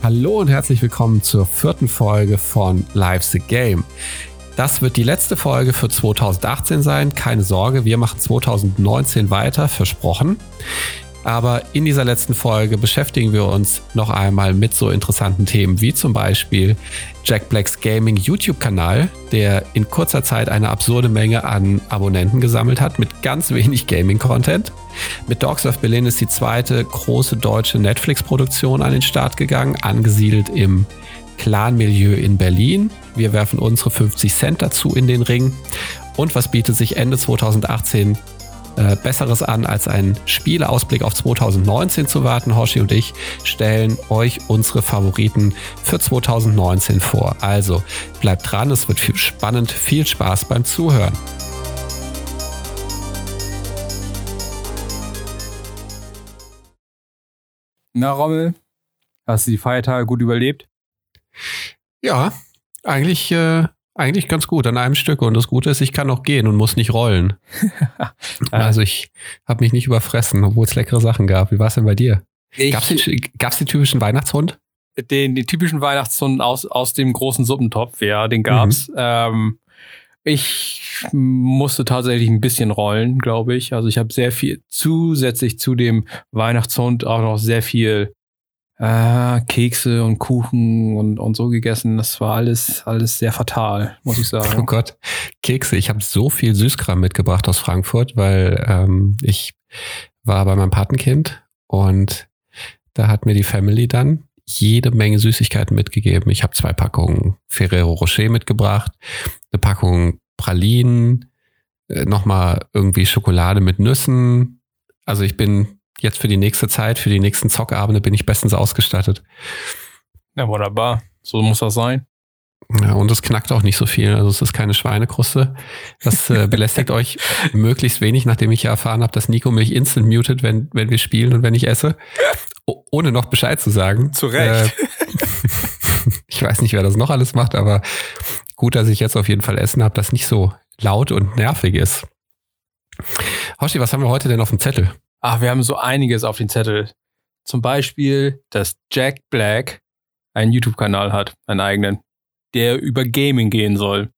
Hallo und herzlich willkommen zur vierten Folge von Live the Game. Das wird die letzte Folge für 2018 sein. Keine Sorge, wir machen 2019 weiter, versprochen. Aber in dieser letzten Folge beschäftigen wir uns noch einmal mit so interessanten Themen wie zum Beispiel Jack Blacks Gaming YouTube-Kanal, der in kurzer Zeit eine absurde Menge an Abonnenten gesammelt hat mit ganz wenig Gaming-Content. Mit Dogs of Berlin ist die zweite große deutsche Netflix-Produktion an den Start gegangen, angesiedelt im Clan-Milieu in Berlin. Wir werfen unsere 50 Cent dazu in den Ring. Und was bietet sich Ende 2018 äh, Besseres an, als einen Spieleausblick auf 2019 zu warten. Hoshi und ich stellen euch unsere Favoriten für 2019 vor. Also bleibt dran, es wird viel spannend. Viel Spaß beim Zuhören. Na, Rommel, hast du die Feiertage gut überlebt? Ja, eigentlich äh, eigentlich ganz gut an einem Stück. Und das Gute ist, ich kann noch gehen und muss nicht rollen. also ich habe mich nicht überfressen, obwohl es leckere Sachen gab. Wie war es denn bei dir? Gab es den, den, typischen Weihnachtshund? Den, den typischen Weihnachtshund aus, aus dem großen Suppentopf, ja, den gab's. Mhm. Ähm, ich musste tatsächlich ein bisschen rollen, glaube ich. Also ich habe sehr viel zusätzlich zu dem Weihnachtshund auch noch sehr viel äh, Kekse und Kuchen und, und so gegessen. Das war alles, alles sehr fatal, muss ich sagen. Oh Gott, Kekse. Ich habe so viel Süßkram mitgebracht aus Frankfurt, weil ähm, ich war bei meinem Patenkind und da hat mir die Family dann jede Menge Süßigkeiten mitgegeben. Ich habe zwei Packungen Ferrero Rocher mitgebracht, eine Packung Pralinen, äh, nochmal irgendwie Schokolade mit Nüssen. Also ich bin jetzt für die nächste Zeit, für die nächsten Zockabende bin ich bestens ausgestattet. Ja, wunderbar. So muss das sein. Ja, und es knackt auch nicht so viel. Also es ist keine Schweinekruste. Das äh, belästigt euch möglichst wenig, nachdem ich ja erfahren habe, dass Nico mich instant mutet, wenn, wenn wir spielen und wenn ich esse. O ohne noch Bescheid zu sagen. Zu Recht. Äh, ich weiß nicht, wer das noch alles macht, aber gut, dass ich jetzt auf jeden Fall Essen habe, das nicht so laut und nervig ist. Hoshi, was haben wir heute denn auf dem Zettel? Ach, wir haben so einiges auf den Zettel. Zum Beispiel, dass Jack Black einen YouTube-Kanal hat, einen eigenen, der über Gaming gehen soll.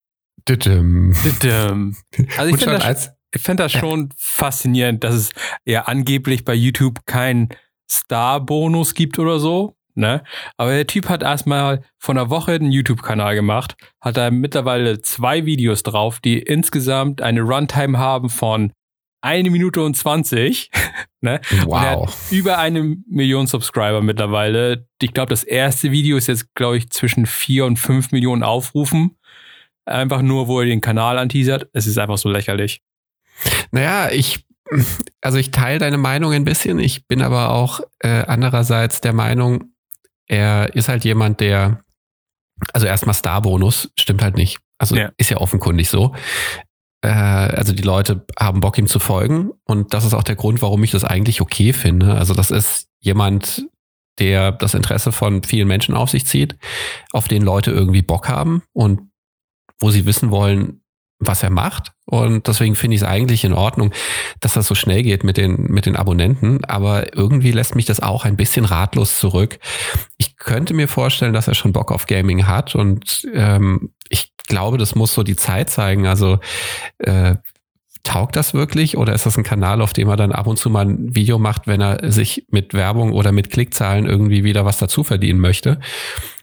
Didim. Didim. Also ich finde das, ich find das schon faszinierend, dass es ja angeblich bei YouTube keinen Star-Bonus gibt oder so. Ne? Aber der Typ hat erstmal von einer Woche einen YouTube-Kanal gemacht, hat da mittlerweile zwei Videos drauf, die insgesamt eine Runtime haben von eine Minute und 20. ne? Wow. über eine Million Subscriber mittlerweile. Ich glaube, das erste Video ist jetzt, glaube ich, zwischen vier und fünf Millionen Aufrufen. Einfach nur, wo er den Kanal anteasert. Es ist einfach so lächerlich. Naja, ich, also ich teile deine Meinung ein bisschen. Ich bin aber auch äh, andererseits der Meinung, er ist halt jemand, der, also erstmal Star-Bonus stimmt halt nicht. Also ja. ist ja offenkundig so also die Leute haben Bock, ihm zu folgen. Und das ist auch der Grund, warum ich das eigentlich okay finde. Also das ist jemand, der das Interesse von vielen Menschen auf sich zieht, auf den Leute irgendwie Bock haben und wo sie wissen wollen, was er macht. Und deswegen finde ich es eigentlich in Ordnung, dass das so schnell geht mit den, mit den Abonnenten. Aber irgendwie lässt mich das auch ein bisschen ratlos zurück. Ich könnte mir vorstellen, dass er schon Bock auf Gaming hat und ähm, ich glaube, das muss so die Zeit zeigen. Also äh, taugt das wirklich oder ist das ein Kanal, auf dem er dann ab und zu mal ein Video macht, wenn er sich mit Werbung oder mit Klickzahlen irgendwie wieder was dazu verdienen möchte?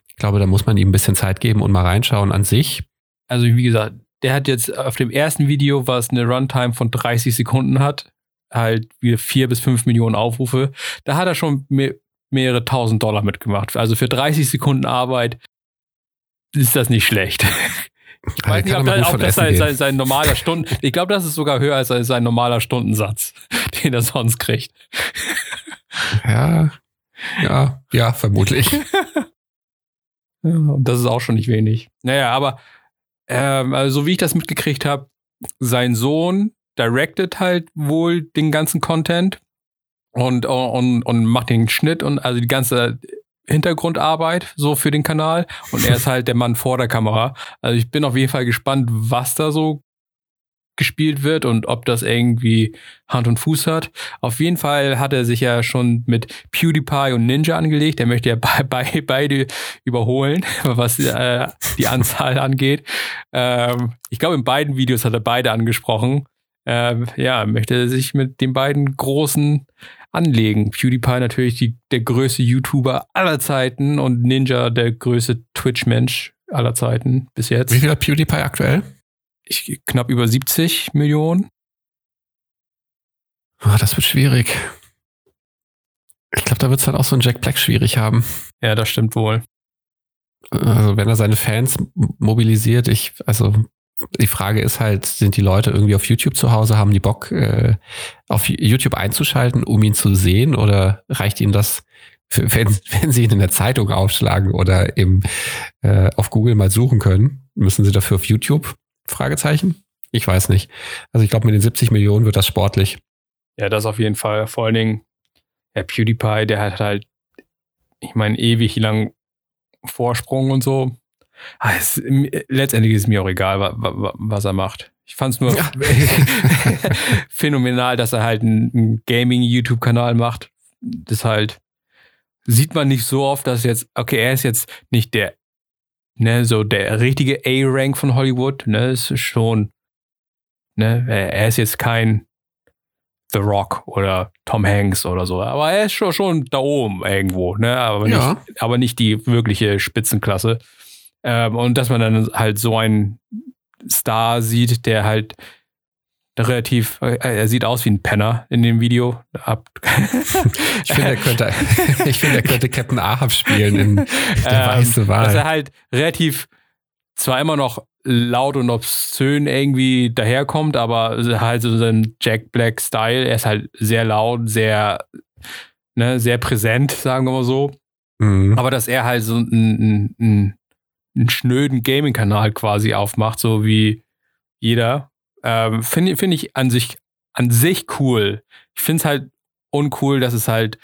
Ich glaube, da muss man ihm ein bisschen Zeit geben und mal reinschauen an sich. Also wie gesagt, der hat jetzt auf dem ersten Video, was eine Runtime von 30 Sekunden hat, halt wieder vier bis fünf Millionen Aufrufe. Da hat er schon mehr, mehrere tausend Dollar mitgemacht. Also für 30 Sekunden Arbeit ist das nicht schlecht. Ich weiß nicht, ob, das, ob das sein, sein, sein, normaler Stunden. Ich glaube, das ist sogar höher als sein normaler Stundensatz, den er sonst kriegt. Ja, ja, ja, vermutlich. ja, und das ist auch schon nicht wenig. Naja, aber ähm, also so wie ich das mitgekriegt habe, sein Sohn directed halt wohl den ganzen Content und, und, und macht den Schnitt und also die ganze Hintergrundarbeit so für den Kanal und er ist halt der Mann vor der Kamera. Also ich bin auf jeden Fall gespannt, was da so gespielt wird und ob das irgendwie Hand und Fuß hat. Auf jeden Fall hat er sich ja schon mit PewDiePie und Ninja angelegt. Er möchte ja bei, bei, beide überholen, was äh, die Anzahl angeht. Ähm, ich glaube, in beiden Videos hat er beide angesprochen. Ähm, ja, möchte sich mit den beiden großen anlegen. PewDiePie natürlich die, der größte YouTuber aller Zeiten und Ninja der größte Twitch-Mensch aller Zeiten bis jetzt. Wie viel hat PewDiePie aktuell? Ich, knapp über 70 Millionen. Oh, das wird schwierig. Ich glaube, da wird es dann auch so ein Jack Black schwierig haben. Ja, das stimmt wohl. Also wenn er seine Fans mobilisiert, ich, also die Frage ist halt, sind die Leute irgendwie auf YouTube zu Hause, haben die Bock, äh, auf YouTube einzuschalten, um ihn zu sehen? Oder reicht ihnen das, wenn, wenn sie ihn in der Zeitung aufschlagen oder im, äh, auf Google mal suchen können? Müssen sie dafür auf YouTube? Fragezeichen? Ich weiß nicht. Also ich glaube, mit den 70 Millionen wird das sportlich. Ja, das auf jeden Fall. Vor allen Dingen, der PewDiePie, der hat halt, ich meine, ewig lang Vorsprung und so. Ah, es, letztendlich ist mir auch egal, wa, wa, was er macht. Ich fand es nur ja. phänomenal, dass er halt einen Gaming-YouTube-Kanal macht. Das halt sieht man nicht so oft, dass jetzt, okay, er ist jetzt nicht der, ne, so der richtige A-Rank von Hollywood, ne, ist schon, ne, er ist jetzt kein The Rock oder Tom Hanks oder so, aber er ist schon, schon da oben irgendwo, ne, aber, ja. nicht, aber nicht die wirkliche Spitzenklasse. Ähm, und dass man dann halt so einen Star sieht, der halt relativ, äh, er sieht aus wie ein Penner in dem Video. ich finde, er könnte, ich finde, er könnte Captain Ahab spielen in der ähm, weiße Wahl. Dass er halt relativ zwar immer noch laut und obszön irgendwie daherkommt, aber halt so sein Jack Black Style. Er ist halt sehr laut, sehr, ne, sehr präsent, sagen wir mal so. Mhm. Aber dass er halt so ein, ein, ein einen schnöden Gaming-Kanal quasi aufmacht, so wie jeder, ähm, finde find ich an sich, an sich cool. Ich finde es halt uncool, dass es halt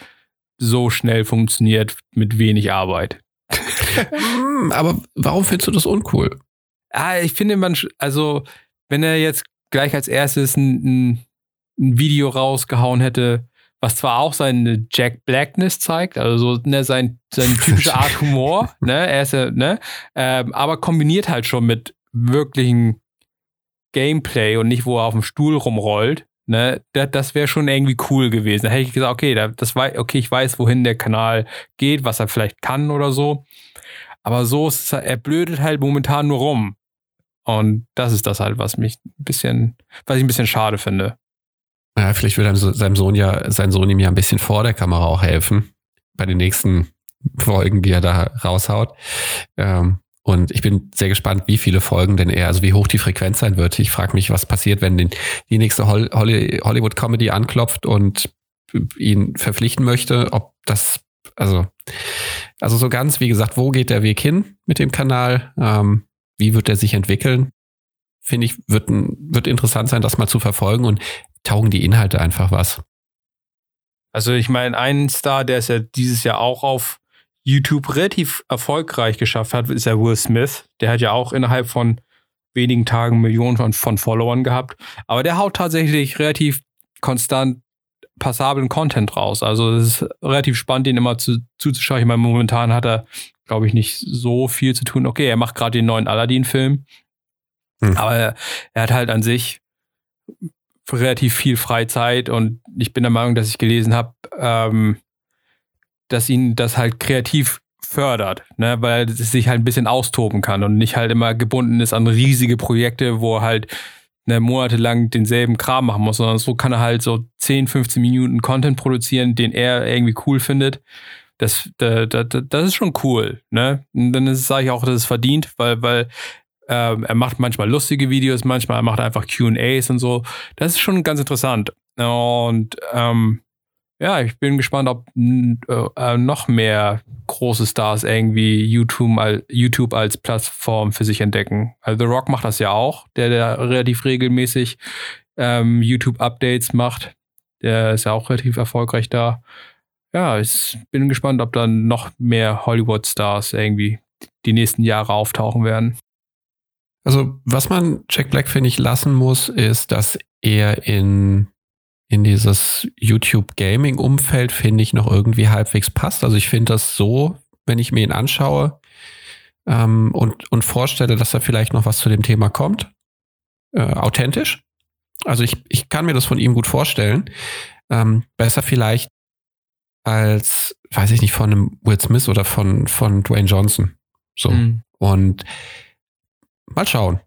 so schnell funktioniert mit wenig Arbeit. Hm, aber warum findest du das uncool? Ah, ich finde man, also wenn er jetzt gleich als erstes ein, ein, ein Video rausgehauen hätte, was zwar auch seine Jack Blackness zeigt, also ne, sein, seine typische Art Humor, ne, er ist ja, ne, ähm, aber kombiniert halt schon mit wirklichen Gameplay und nicht, wo er auf dem Stuhl rumrollt, ne, das, das wäre schon irgendwie cool gewesen. Da hätte ich gesagt, okay, das war, okay, ich weiß, wohin der Kanal geht, was er vielleicht kann oder so. Aber so ist er, er blödet halt momentan nur rum. Und das ist das halt, was mich ein bisschen, was ich ein bisschen schade finde. Ja, vielleicht wird seinem Sohn ja, sein Sohn ihm ja ein bisschen vor der Kamera auch helfen. Bei den nächsten Folgen, die er da raushaut. Ähm, und ich bin sehr gespannt, wie viele Folgen denn er, also wie hoch die Frequenz sein wird. Ich frage mich, was passiert, wenn den, die nächste Hollywood-Comedy anklopft und ihn verpflichten möchte, ob das, also, also so ganz, wie gesagt, wo geht der Weg hin mit dem Kanal? Ähm, wie wird er sich entwickeln? Finde ich, wird, wird interessant sein, das mal zu verfolgen. Und taugen die Inhalte einfach was. Also ich meine, ein Star, der es ja dieses Jahr auch auf YouTube relativ erfolgreich geschafft hat, ist ja Will Smith. Der hat ja auch innerhalb von wenigen Tagen Millionen von, von Followern gehabt. Aber der haut tatsächlich relativ konstant passablen Content raus. Also es ist relativ spannend, den immer zu, zuzuschauen. Ich meine, momentan hat er, glaube ich, nicht so viel zu tun. Okay, er macht gerade den neuen Aladdin-Film. Hm. Aber er, er hat halt an sich relativ viel Freizeit und ich bin der Meinung, dass ich gelesen habe, ähm, dass ihn das halt kreativ fördert, ne? weil es sich halt ein bisschen austoben kann und nicht halt immer gebunden ist an riesige Projekte, wo er halt ne, monatelang denselben Kram machen muss, sondern so kann er halt so 10, 15 Minuten Content produzieren, den er irgendwie cool findet. Das, das, das, das ist schon cool, ne? Und dann sage ich auch, dass es verdient, weil, weil ähm, er macht manchmal lustige Videos, manchmal macht er einfach QAs und so. Das ist schon ganz interessant. Und ähm, ja, ich bin gespannt, ob äh, äh, noch mehr große Stars irgendwie YouTube, YouTube als Plattform für sich entdecken. Also The Rock macht das ja auch, der, der relativ regelmäßig ähm, YouTube-Updates macht. Der ist ja auch relativ erfolgreich da. Ja, ich bin gespannt, ob dann noch mehr Hollywood-Stars irgendwie die nächsten Jahre auftauchen werden. Also, was man Jack Black, finde ich, lassen muss, ist, dass er in, in dieses YouTube-Gaming-Umfeld, finde ich, noch irgendwie halbwegs passt. Also, ich finde das so, wenn ich mir ihn anschaue ähm, und, und vorstelle, dass da vielleicht noch was zu dem Thema kommt, äh, authentisch. Also, ich, ich kann mir das von ihm gut vorstellen. Ähm, besser vielleicht als, weiß ich nicht, von einem Will Smith oder von, von Dwayne Johnson. So. Mhm. Und mal schauen.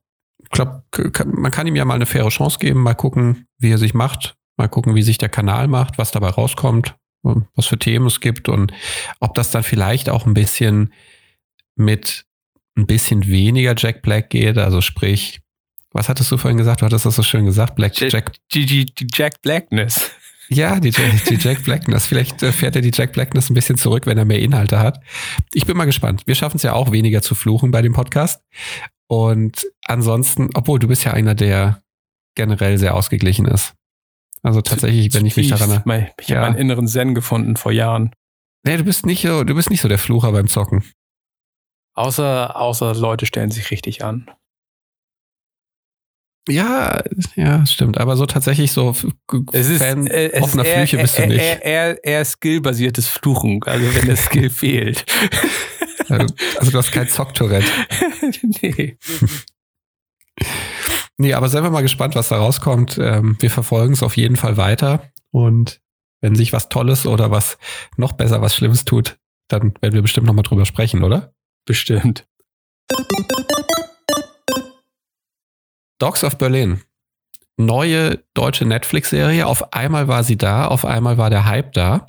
Ich glaube, man kann ihm ja mal eine faire Chance geben, mal gucken, wie er sich macht, mal gucken, wie sich der Kanal macht, was dabei rauskommt, was für Themen es gibt und ob das dann vielleicht auch ein bisschen mit ein bisschen weniger Jack Black geht, also sprich, was hattest du vorhin gesagt? Du hattest das so schön gesagt, Black Jack. Die, die, die Jack Blackness. Ja, die, die Jack Blackness. Vielleicht äh, fährt er die Jack Blackness ein bisschen zurück, wenn er mehr Inhalte hat. Ich bin mal gespannt. Wir schaffen es ja auch weniger zu fluchen bei dem Podcast. Und ansonsten, obwohl du bist ja einer, der generell sehr ausgeglichen ist. Also tatsächlich, wenn ich mich daran erinnere. Ich ja. habe meinen inneren Zen gefunden vor Jahren. Nee, du bist nicht so, du bist nicht so der Flucher beim Zocken. Außer, außer Leute stellen sich richtig an. Ja, ja, stimmt. Aber so tatsächlich so es ist, Fan äh, es offener eher, Flüche bist du nicht. Eher, eher, eher skillbasiertes Fluchen, also wenn der Skill fehlt. Also, also du hast kein Zocktourette. nee. Nee, aber seien wir mal gespannt, was da rauskommt. Ähm, wir verfolgen es auf jeden Fall weiter. Und wenn sich was Tolles oder was noch besser, was Schlimmes tut, dann werden wir bestimmt nochmal drüber sprechen, oder? Bestimmt. Dogs of Berlin. Neue deutsche Netflix-Serie. Auf einmal war sie da, auf einmal war der Hype da.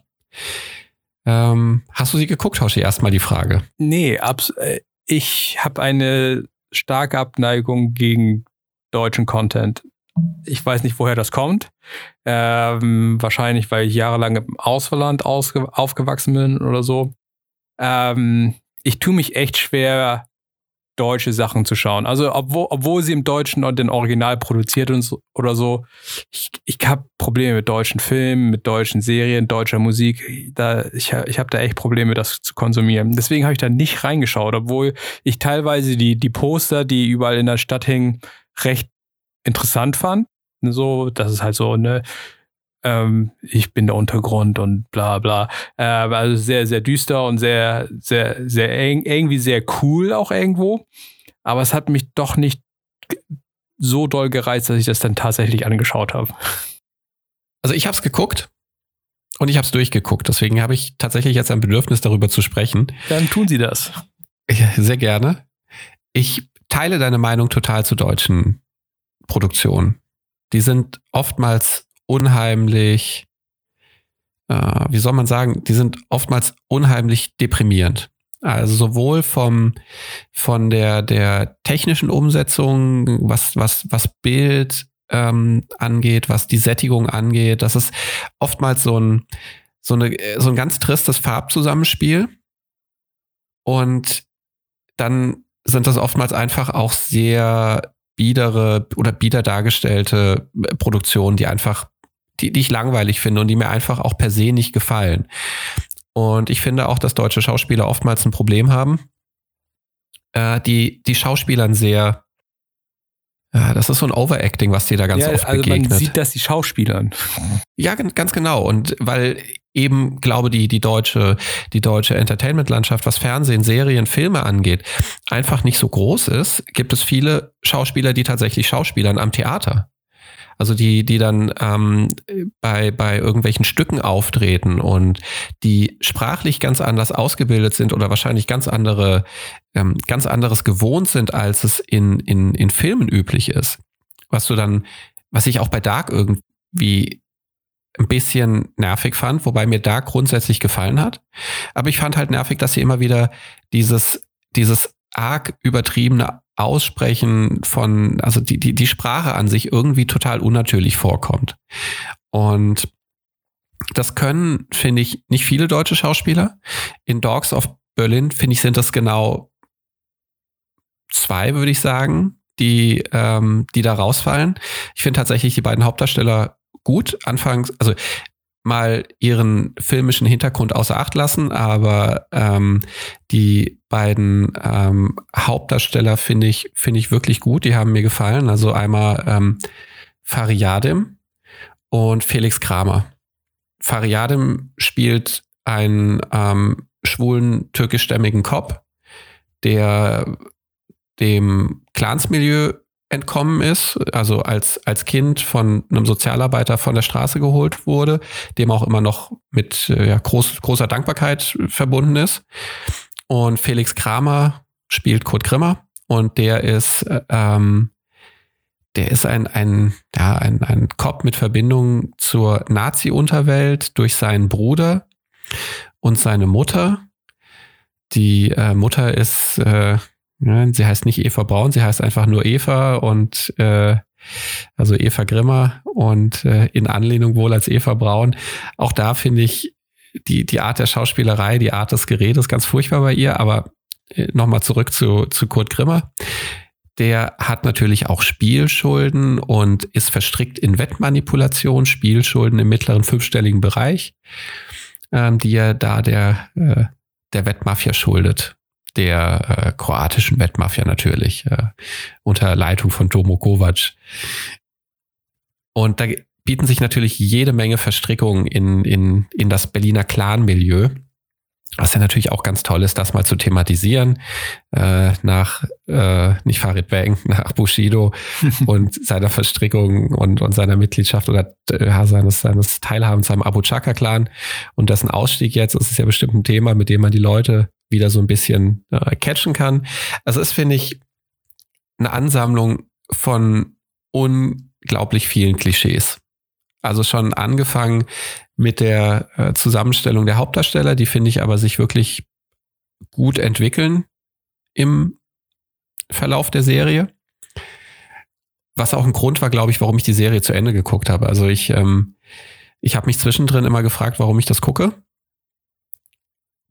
Ähm, hast du sie geguckt, Hoshi? Erstmal die Frage. Nee, äh, ich habe eine starke Abneigung gegen deutschen Content. Ich weiß nicht, woher das kommt. Ähm, wahrscheinlich, weil ich jahrelang im Ausland aufgewachsen bin oder so. Ähm, ich tue mich echt schwer, deutsche Sachen zu schauen. Also obwohl, obwohl sie im Deutschen und den Original produziert und so, oder so, ich, ich habe Probleme mit deutschen Filmen, mit deutschen Serien, deutscher Musik. Da, ich ich habe da echt Probleme, das zu konsumieren. Deswegen habe ich da nicht reingeschaut, obwohl ich teilweise die, die Poster, die überall in der Stadt hingen, recht interessant fand. So, das ist halt so, ne, ähm, ich bin der Untergrund und bla bla. Äh, also sehr, sehr düster und sehr, sehr, sehr eng, irgendwie sehr cool auch irgendwo. Aber es hat mich doch nicht so doll gereizt, dass ich das dann tatsächlich angeschaut habe. Also ich habe es geguckt und ich habe es durchgeguckt. Deswegen habe ich tatsächlich jetzt ein Bedürfnis, darüber zu sprechen. Dann tun Sie das. Sehr gerne. Ich teile deine Meinung total zu deutschen Produktionen. Die sind oftmals unheimlich, äh, wie soll man sagen, die sind oftmals unheimlich deprimierend. Also sowohl vom, von der, der technischen Umsetzung, was, was, was Bild ähm, angeht, was die Sättigung angeht, das ist oftmals so ein, so, eine, so ein ganz tristes Farbzusammenspiel. Und dann sind das oftmals einfach auch sehr biedere oder bieder dargestellte Produktionen, die einfach die, die ich langweilig finde und die mir einfach auch per se nicht gefallen. Und ich finde auch, dass deutsche Schauspieler oftmals ein Problem haben, äh, die, die Schauspielern sehr, ja, das ist so ein Overacting, was dir da ganz ja, oft also begegnet. Man sieht das die Schauspielern. Ja, ganz genau. Und weil eben, glaube die, die deutsche, die deutsche Entertainment-Landschaft, was Fernsehen, Serien, Filme angeht, einfach nicht so groß ist, gibt es viele Schauspieler, die tatsächlich Schauspielern am Theater. Also die, die dann ähm, bei, bei irgendwelchen Stücken auftreten und die sprachlich ganz anders ausgebildet sind oder wahrscheinlich ganz andere, ähm, ganz anderes gewohnt sind, als es in, in, in Filmen üblich ist. Was du dann, was ich auch bei Dark irgendwie ein bisschen nervig fand, wobei mir Dark grundsätzlich gefallen hat. Aber ich fand halt nervig, dass sie immer wieder dieses, dieses arg übertriebene Aussprechen von, also die, die, die Sprache an sich irgendwie total unnatürlich vorkommt. Und das können, finde ich, nicht viele deutsche Schauspieler. In Dogs of Berlin, finde ich, sind das genau zwei, würde ich sagen, die, ähm, die da rausfallen. Ich finde tatsächlich die beiden Hauptdarsteller gut. Anfangs, also mal ihren filmischen Hintergrund außer Acht lassen, aber ähm, die beiden ähm, Hauptdarsteller finde ich, finde ich wirklich gut. Die haben mir gefallen. Also einmal ähm, Fariadim und Felix Kramer. Fariadim spielt einen ähm, schwulen türkischstämmigen Cop, der dem Clansmilieu entkommen ist, also als, als Kind von einem Sozialarbeiter von der Straße geholt wurde, dem auch immer noch mit äh, ja, groß, großer Dankbarkeit verbunden ist. Und Felix Kramer spielt Kurt Grimmer und der ist, äh, ähm, der ist ein, ein, ja, ein, ein Cop mit Verbindung zur Nazi-Unterwelt durch seinen Bruder und seine Mutter. Die äh, Mutter ist äh, ja, sie heißt nicht Eva Braun, sie heißt einfach nur Eva und äh, also Eva Grimmer und äh, in Anlehnung wohl als Eva Braun. Auch da finde ich die, die Art der Schauspielerei, die Art des Geredes ganz furchtbar bei ihr, aber äh, nochmal zurück zu, zu Kurt Grimmer. Der hat natürlich auch Spielschulden und ist verstrickt in Wettmanipulation, Spielschulden im mittleren fünfstelligen Bereich, ähm, die er da der, äh, der Wettmafia schuldet der äh, kroatischen Wettmafia natürlich, äh, unter Leitung von Tomo Kovac. Und da bieten sich natürlich jede Menge Verstrickungen in, in, in das Berliner Clan-Milieu. Was ja natürlich auch ganz toll ist, das mal zu thematisieren, äh, nach, äh, nicht Farid Bang, nach Bushido und seiner Verstrickung und, und seiner Mitgliedschaft oder äh, seines, seines Teilhabens am Abu Chaka-Clan und dessen Ausstieg jetzt. Das ist ja bestimmt ein Thema, mit dem man die Leute wieder so ein bisschen äh, catchen kann. Also es finde ich eine Ansammlung von unglaublich vielen Klischees. Also schon angefangen mit der äh, Zusammenstellung der Hauptdarsteller, die finde ich aber sich wirklich gut entwickeln im Verlauf der Serie. Was auch ein Grund war, glaube ich, warum ich die Serie zu Ende geguckt habe. Also ich, ähm, ich habe mich zwischendrin immer gefragt, warum ich das gucke.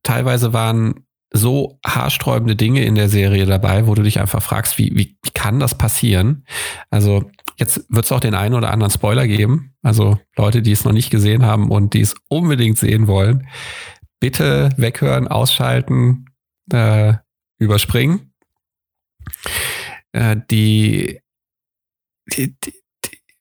Teilweise waren so haarsträubende Dinge in der Serie dabei, wo du dich einfach fragst, wie, wie, wie kann das passieren? Also jetzt wird es auch den einen oder anderen Spoiler geben. Also Leute, die es noch nicht gesehen haben und die es unbedingt sehen wollen, bitte weghören, ausschalten, äh, überspringen. Äh, die, die, die,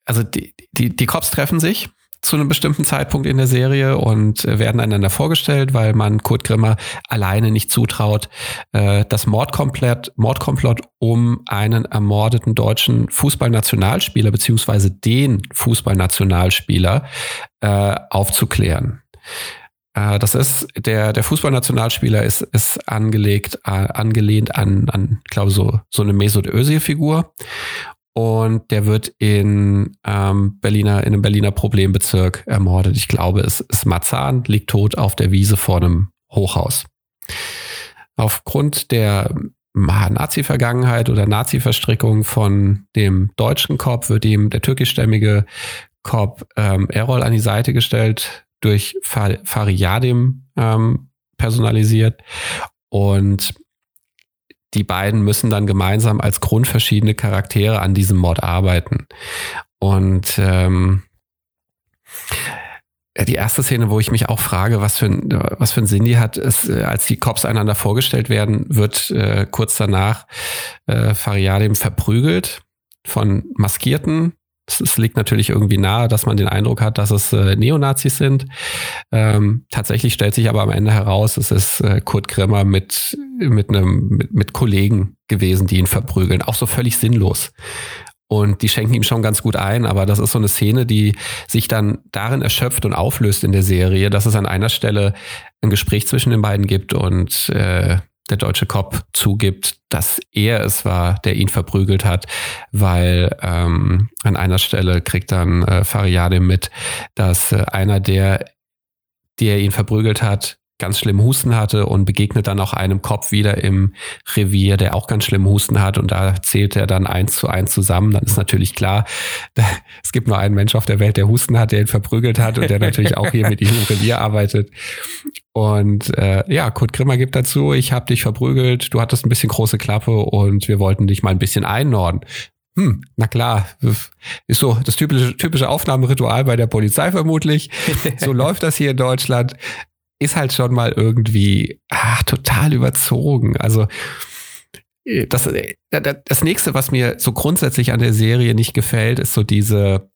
also die, die, die Cops treffen sich zu einem bestimmten Zeitpunkt in der Serie und äh, werden einander vorgestellt, weil man Kurt Grimmer alleine nicht zutraut, äh, das Mordkomplett, Mordkomplott um einen ermordeten deutschen Fußballnationalspieler beziehungsweise den Fußballnationalspieler äh, aufzuklären. Äh, das ist der der Fußballnationalspieler ist ist angelegt äh, angelehnt an an glaube so so eine Mesut Özil Figur und der wird in ähm, Berliner, in einem Berliner Problembezirk ermordet. Ich glaube, es ist Marzahn, liegt tot auf der Wiese vor einem Hochhaus. Aufgrund der Nazi-Vergangenheit oder Nazi-Verstrickung von dem deutschen Korb wird ihm der türkischstämmige Korb ähm, Errol an die Seite gestellt, durch Fariyadim ähm, personalisiert. Und die beiden müssen dann gemeinsam als grundverschiedene Charaktere an diesem Mord arbeiten. Und ähm, die erste Szene, wo ich mich auch frage, was für ein, was für ein Sinn die hat, ist, äh, als die Cops einander vorgestellt werden, wird äh, kurz danach äh, Fariadim verprügelt von Maskierten es, liegt natürlich irgendwie nahe, dass man den Eindruck hat, dass es äh, Neonazis sind. Ähm, tatsächlich stellt sich aber am Ende heraus, es ist äh, Kurt Grimmer mit, mit, einem, mit, mit Kollegen gewesen, die ihn verprügeln. Auch so völlig sinnlos. Und die schenken ihm schon ganz gut ein, aber das ist so eine Szene, die sich dann darin erschöpft und auflöst in der Serie, dass es an einer Stelle ein Gespräch zwischen den beiden gibt und äh, der deutsche Cop zugibt, dass er es war, der ihn verprügelt hat, weil ähm, an einer Stelle kriegt dann äh, Fariade mit, dass äh, einer der, der ihn verprügelt hat, ganz schlimm Husten hatte und begegnet dann auch einem Kopf wieder im Revier, der auch ganz schlimm Husten hat und da zählt er dann eins zu eins zusammen. Dann ist natürlich klar, es gibt nur einen Mensch auf der Welt, der Husten hat, der ihn verprügelt hat und der natürlich auch hier mit ihm im Revier arbeitet. Und äh, ja, Kurt Grimmer gibt dazu, ich habe dich verprügelt, du hattest ein bisschen große Klappe und wir wollten dich mal ein bisschen einnorden. hm, na klar, ist so das typische, typische Aufnahmeritual bei der Polizei vermutlich. So läuft das hier in Deutschland. Ist halt schon mal irgendwie ach, total überzogen. Also äh, das, äh, das nächste, was mir so grundsätzlich an der Serie nicht gefällt, ist so diese,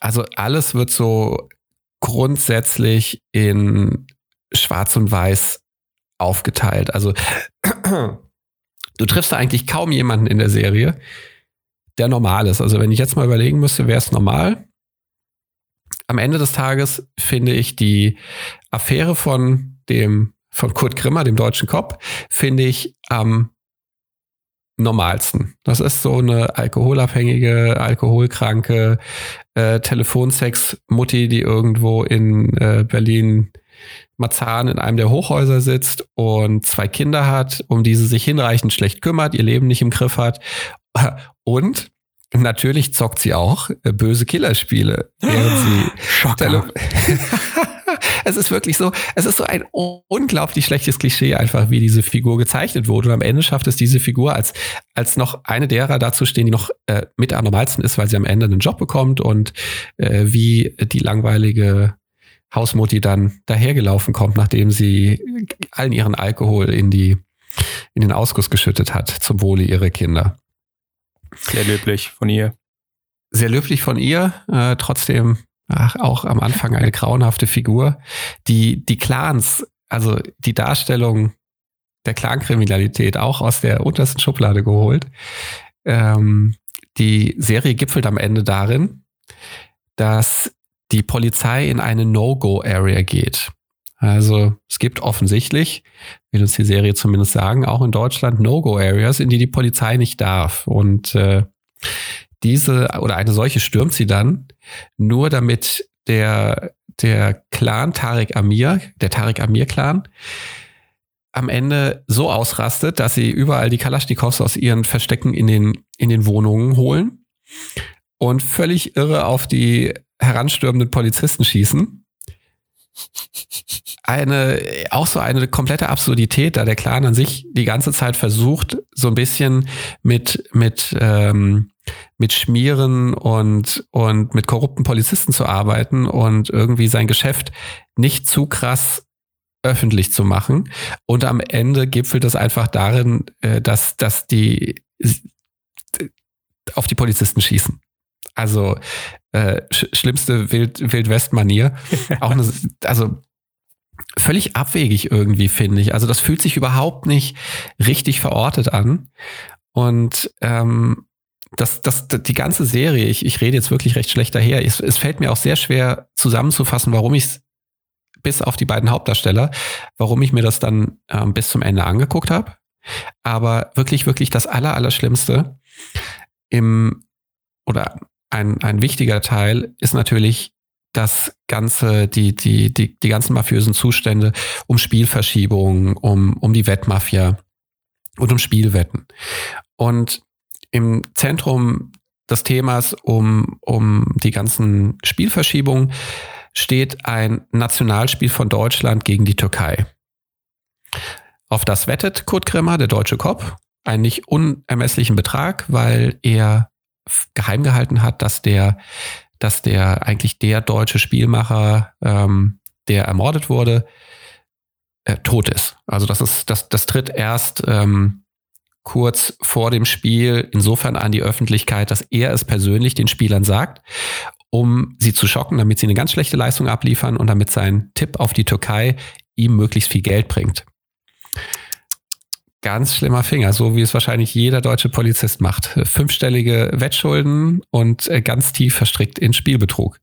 also alles wird so grundsätzlich in Schwarz und Weiß aufgeteilt. Also du triffst da eigentlich kaum jemanden in der Serie, der normal ist. Also wenn ich jetzt mal überlegen müsste, wäre es normal. Am Ende des Tages finde ich die Affäre von dem von Kurt Grimmer, dem deutschen Cop, finde ich am normalsten. Das ist so eine alkoholabhängige, alkoholkranke äh, Telefonsex-Mutti, die irgendwo in äh, Berlin Marzahn in einem der Hochhäuser sitzt und zwei Kinder hat, um die sie sich hinreichend schlecht kümmert, ihr Leben nicht im Griff hat. Und natürlich zockt sie auch äh, böse Killerspiele, während sie Schocker. es ist wirklich so, es ist so ein unglaublich schlechtes Klischee einfach, wie diese Figur gezeichnet wurde. Und am Ende schafft es diese Figur als, als noch eine derer dazustehen, die noch äh, mit am normalsten ist, weil sie am Ende einen Job bekommt und äh, wie die langweilige Hausmutti dann dahergelaufen kommt, nachdem sie allen ihren Alkohol in die in den Ausguss geschüttet hat zum Wohle ihrer Kinder. Sehr löblich von ihr. Sehr löblich von ihr, äh, trotzdem ach, auch am Anfang eine grauenhafte Figur. Die, die Clans, also die Darstellung der Clankriminalität auch aus der untersten Schublade geholt. Ähm, die Serie gipfelt am Ende darin, dass die Polizei in eine No-Go-Area geht. Also es gibt offensichtlich, will uns die Serie zumindest sagen, auch in Deutschland No-Go-Areas, in die die Polizei nicht darf. Und äh, diese oder eine solche stürmt sie dann, nur damit der, der Clan Tarek Amir, der Tarek Amir-Clan, am Ende so ausrastet, dass sie überall die Kalaschnikows aus ihren Verstecken in den, in den Wohnungen holen und völlig irre auf die heranstürmenden Polizisten schießen. Eine, auch so eine komplette Absurdität, da der Clan an sich die ganze Zeit versucht, so ein bisschen mit, mit, ähm, mit Schmieren und, und mit korrupten Polizisten zu arbeiten und irgendwie sein Geschäft nicht zu krass öffentlich zu machen. Und am Ende gipfelt es einfach darin, äh, dass, dass die auf die Polizisten schießen. Also äh, sch schlimmste Wild Wildwest-Manier. Auch eine, also völlig abwegig irgendwie, finde ich. Also das fühlt sich überhaupt nicht richtig verortet an. Und ähm, das, das, die ganze Serie, ich, ich rede jetzt wirklich recht schlecht daher, es, es fällt mir auch sehr schwer zusammenzufassen, warum ich es bis auf die beiden Hauptdarsteller, warum ich mir das dann ähm, bis zum Ende angeguckt habe. Aber wirklich, wirklich das Aller, Allerschlimmste im oder ein, ein wichtiger Teil ist natürlich das ganze, die, die, die, die ganzen mafiösen Zustände um Spielverschiebungen, um, um die Wettmafia und um Spielwetten. Und im Zentrum des Themas um, um die ganzen Spielverschiebungen steht ein Nationalspiel von Deutschland gegen die Türkei. Auf das wettet Kurt Grimmer, der deutsche Kopf, einen nicht unermesslichen Betrag, weil er geheim gehalten hat, dass der, dass der eigentlich der deutsche Spielmacher, ähm, der ermordet wurde, äh, tot ist. Also das ist, das, das tritt erst ähm, kurz vor dem Spiel insofern an die Öffentlichkeit, dass er es persönlich den Spielern sagt, um sie zu schocken, damit sie eine ganz schlechte Leistung abliefern und damit sein Tipp auf die Türkei ihm möglichst viel Geld bringt ganz schlimmer Finger, so wie es wahrscheinlich jeder deutsche Polizist macht. Fünfstellige Wettschulden und äh, ganz tief verstrickt in Spielbetrug.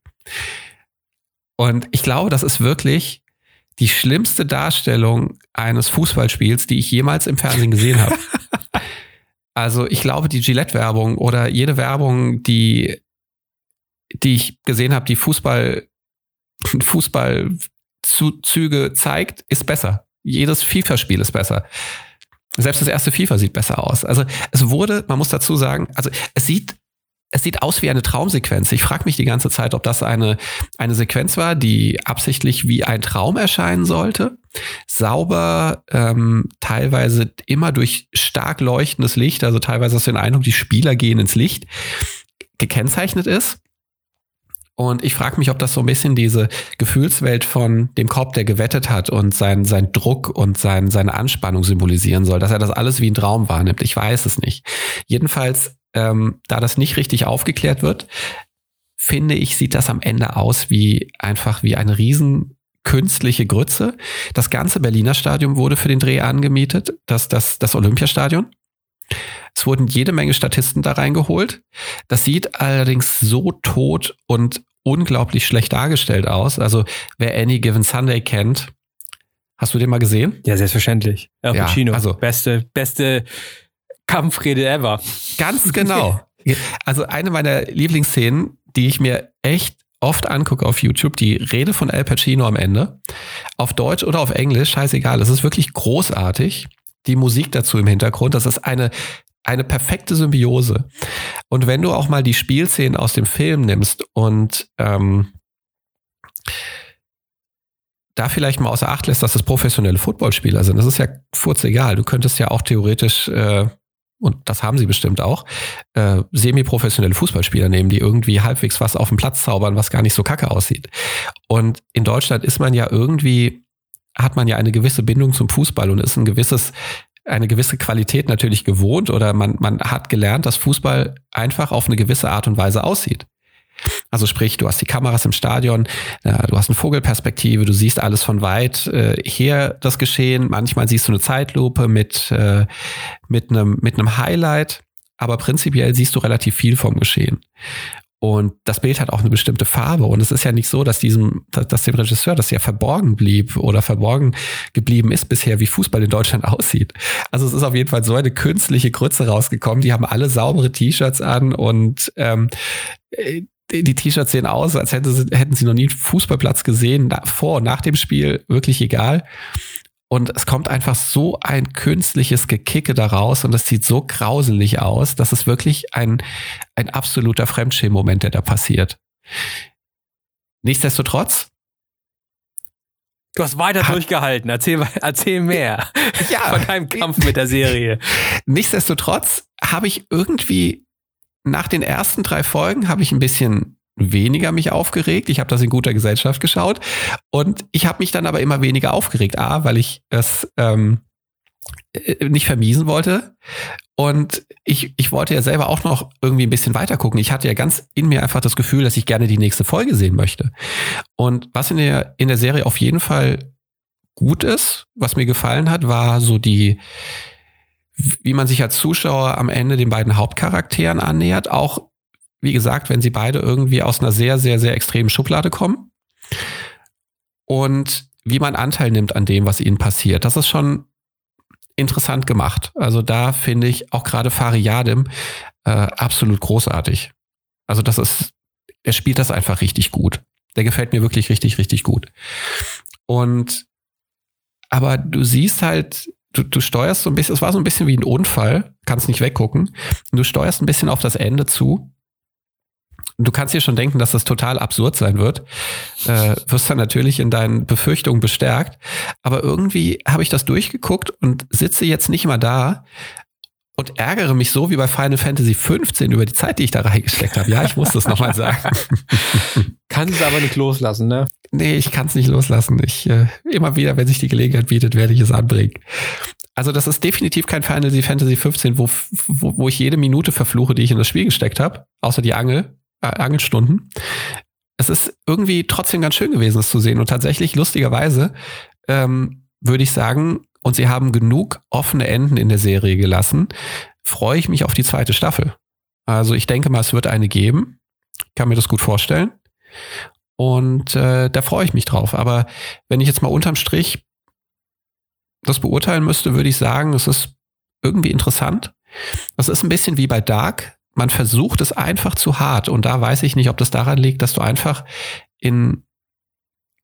Und ich glaube, das ist wirklich die schlimmste Darstellung eines Fußballspiels, die ich jemals im Fernsehen gesehen habe. also ich glaube, die Gillette-Werbung oder jede Werbung, die, die ich gesehen habe, die Fußball, Fußballzüge zeigt, ist besser. Jedes FIFA-Spiel ist besser. Selbst das erste FIFA sieht besser aus. Also es wurde, man muss dazu sagen, also es sieht es sieht aus wie eine Traumsequenz. Ich frage mich die ganze Zeit, ob das eine, eine Sequenz war, die absichtlich wie ein Traum erscheinen sollte. sauber, ähm, teilweise immer durch stark leuchtendes Licht, also teilweise hast du den Eindruck, die Spieler gehen ins Licht, gekennzeichnet ist. Und ich frage mich, ob das so ein bisschen diese Gefühlswelt von dem Korb, der gewettet hat und sein, sein Druck und sein, seine Anspannung symbolisieren soll, dass er das alles wie ein Traum wahrnimmt. Ich weiß es nicht. Jedenfalls, ähm, da das nicht richtig aufgeklärt wird, finde ich, sieht das am Ende aus wie einfach wie eine riesen künstliche Grütze. Das ganze Berliner Stadion wurde für den Dreh angemietet, das, das, das Olympiastadion. Es wurden jede Menge Statisten da reingeholt. Das sieht allerdings so tot und unglaublich schlecht dargestellt aus. Also wer Any Given Sunday kennt, hast du den mal gesehen? Ja, selbstverständlich. Al Pacino, ja, also beste, beste Kampfrede ever. Ganz genau. Also eine meiner Lieblingsszenen, die ich mir echt oft angucke auf YouTube, die Rede von Al Pacino am Ende, auf Deutsch oder auf Englisch, scheißegal, es ist wirklich großartig. Die Musik dazu im Hintergrund, das ist eine eine perfekte Symbiose. Und wenn du auch mal die Spielszenen aus dem Film nimmst und ähm, da vielleicht mal außer Acht lässt, dass das professionelle Footballspieler sind, das ist ja egal. Du könntest ja auch theoretisch, äh, und das haben sie bestimmt auch, äh, semi-professionelle Fußballspieler nehmen, die irgendwie halbwegs was auf dem Platz zaubern, was gar nicht so kacke aussieht. Und in Deutschland ist man ja irgendwie, hat man ja eine gewisse Bindung zum Fußball und ist ein gewisses eine gewisse Qualität natürlich gewohnt oder man, man hat gelernt, dass Fußball einfach auf eine gewisse Art und Weise aussieht. Also sprich, du hast die Kameras im Stadion, du hast eine Vogelperspektive, du siehst alles von weit äh, her das Geschehen. Manchmal siehst du eine Zeitlupe mit, äh, mit, einem, mit einem Highlight, aber prinzipiell siehst du relativ viel vom Geschehen. Und das Bild hat auch eine bestimmte Farbe. Und es ist ja nicht so, dass diesem, dass dem Regisseur das ja verborgen blieb oder verborgen geblieben ist bisher, wie Fußball in Deutschland aussieht. Also es ist auf jeden Fall so eine künstliche Grütze rausgekommen. Die haben alle saubere T-Shirts an und ähm, äh, die T-Shirts sehen aus, als hätten sie, hätten sie noch nie einen Fußballplatz gesehen, vor und nach dem Spiel, wirklich egal. Und es kommt einfach so ein künstliches Gekicke daraus und es sieht so grauselig aus, dass es wirklich ein, ein absoluter Fremdschämen-Moment, der da passiert. Nichtsdestotrotz. Du hast weiter hat, durchgehalten. Erzähl, erzähl mehr ja, von deinem Kampf mit der Serie. Nichtsdestotrotz habe ich irgendwie nach den ersten drei Folgen habe ich ein bisschen weniger mich aufgeregt. Ich habe das in guter Gesellschaft geschaut und ich habe mich dann aber immer weniger aufgeregt. A, weil ich es ähm, äh, nicht vermiesen wollte und ich, ich wollte ja selber auch noch irgendwie ein bisschen weiter gucken. Ich hatte ja ganz in mir einfach das Gefühl, dass ich gerne die nächste Folge sehen möchte. Und was in der, in der Serie auf jeden Fall gut ist, was mir gefallen hat, war so die, wie man sich als Zuschauer am Ende den beiden Hauptcharakteren annähert, auch wie gesagt, wenn sie beide irgendwie aus einer sehr, sehr, sehr extremen Schublade kommen und wie man Anteil nimmt an dem, was ihnen passiert. Das ist schon interessant gemacht. Also da finde ich auch gerade Fariadim äh, absolut großartig. Also das ist, er spielt das einfach richtig gut. Der gefällt mir wirklich richtig, richtig gut. Und aber du siehst halt, du, du steuerst so ein bisschen, es war so ein bisschen wie ein Unfall, kannst nicht weggucken. Du steuerst ein bisschen auf das Ende zu Du kannst dir schon denken, dass das total absurd sein wird. Äh, wirst dann natürlich in deinen Befürchtungen bestärkt. Aber irgendwie habe ich das durchgeguckt und sitze jetzt nicht mal da und ärgere mich so wie bei Final Fantasy 15 über die Zeit, die ich da reingesteckt habe. Ja, ich muss das nochmal sagen. Kannst es aber nicht loslassen, ne? Nee, ich kann es nicht loslassen. Ich, äh, immer wieder, wenn sich die Gelegenheit bietet, werde ich es anbringen. Also das ist definitiv kein Final Fantasy 15, wo, wo, wo ich jede Minute verfluche, die ich in das Spiel gesteckt habe, außer die Angel. Äh, Angelstunden. Es ist irgendwie trotzdem ganz schön gewesen, es zu sehen. Und tatsächlich, lustigerweise, ähm, würde ich sagen, und sie haben genug offene Enden in der Serie gelassen, freue ich mich auf die zweite Staffel. Also ich denke mal, es wird eine geben. Ich kann mir das gut vorstellen. Und äh, da freue ich mich drauf. Aber wenn ich jetzt mal unterm Strich das beurteilen müsste, würde ich sagen, es ist irgendwie interessant. Es ist ein bisschen wie bei Dark man versucht es einfach zu hart. Und da weiß ich nicht, ob das daran liegt, dass du einfach in,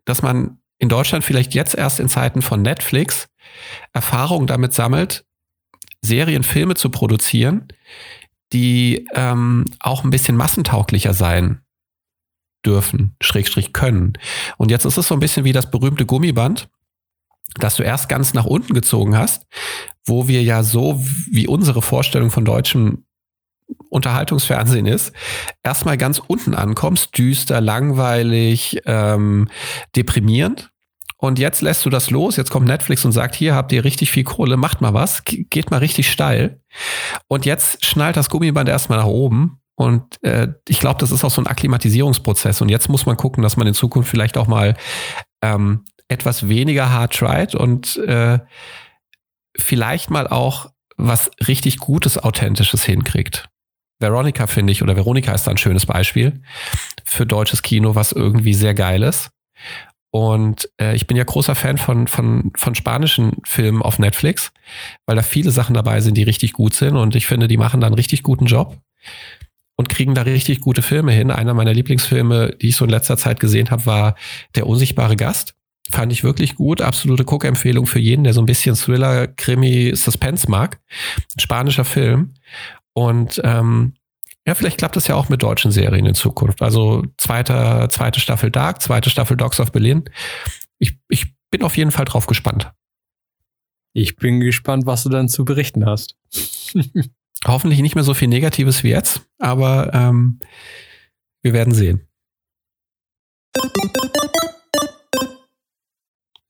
dass man in Deutschland vielleicht jetzt erst in Zeiten von Netflix Erfahrung damit sammelt, Serien, Filme zu produzieren, die ähm, auch ein bisschen massentauglicher sein dürfen, Schrägstrich können. Und jetzt ist es so ein bisschen wie das berühmte Gummiband. dass du erst ganz nach unten gezogen hast, wo wir ja so, wie unsere Vorstellung von deutschem Unterhaltungsfernsehen ist, erstmal ganz unten ankommst, düster, langweilig, ähm, deprimierend. Und jetzt lässt du das los, jetzt kommt Netflix und sagt, hier habt ihr richtig viel Kohle, macht mal was, geht mal richtig steil. Und jetzt schnallt das Gummiband erstmal nach oben. Und äh, ich glaube, das ist auch so ein Akklimatisierungsprozess. Und jetzt muss man gucken, dass man in Zukunft vielleicht auch mal ähm, etwas weniger hard tried und äh, vielleicht mal auch was richtig Gutes, Authentisches hinkriegt. Veronica finde ich, oder Veronica ist da ein schönes Beispiel für deutsches Kino, was irgendwie sehr geil ist. Und äh, ich bin ja großer Fan von, von, von spanischen Filmen auf Netflix, weil da viele Sachen dabei sind, die richtig gut sind. Und ich finde, die machen da einen richtig guten Job und kriegen da richtig gute Filme hin. Einer meiner Lieblingsfilme, die ich so in letzter Zeit gesehen habe, war Der unsichtbare Gast. Fand ich wirklich gut. Absolute Guckempfehlung für jeden, der so ein bisschen Thriller, Krimi, Suspense mag. Ein spanischer Film. Und ähm, ja, vielleicht klappt das ja auch mit deutschen Serien in Zukunft. Also zweite, zweite Staffel Dark, zweite Staffel Dogs of Berlin. Ich, ich bin auf jeden Fall drauf gespannt. Ich bin gespannt, was du dann zu berichten hast. Hoffentlich nicht mehr so viel Negatives wie jetzt, aber ähm, wir werden sehen.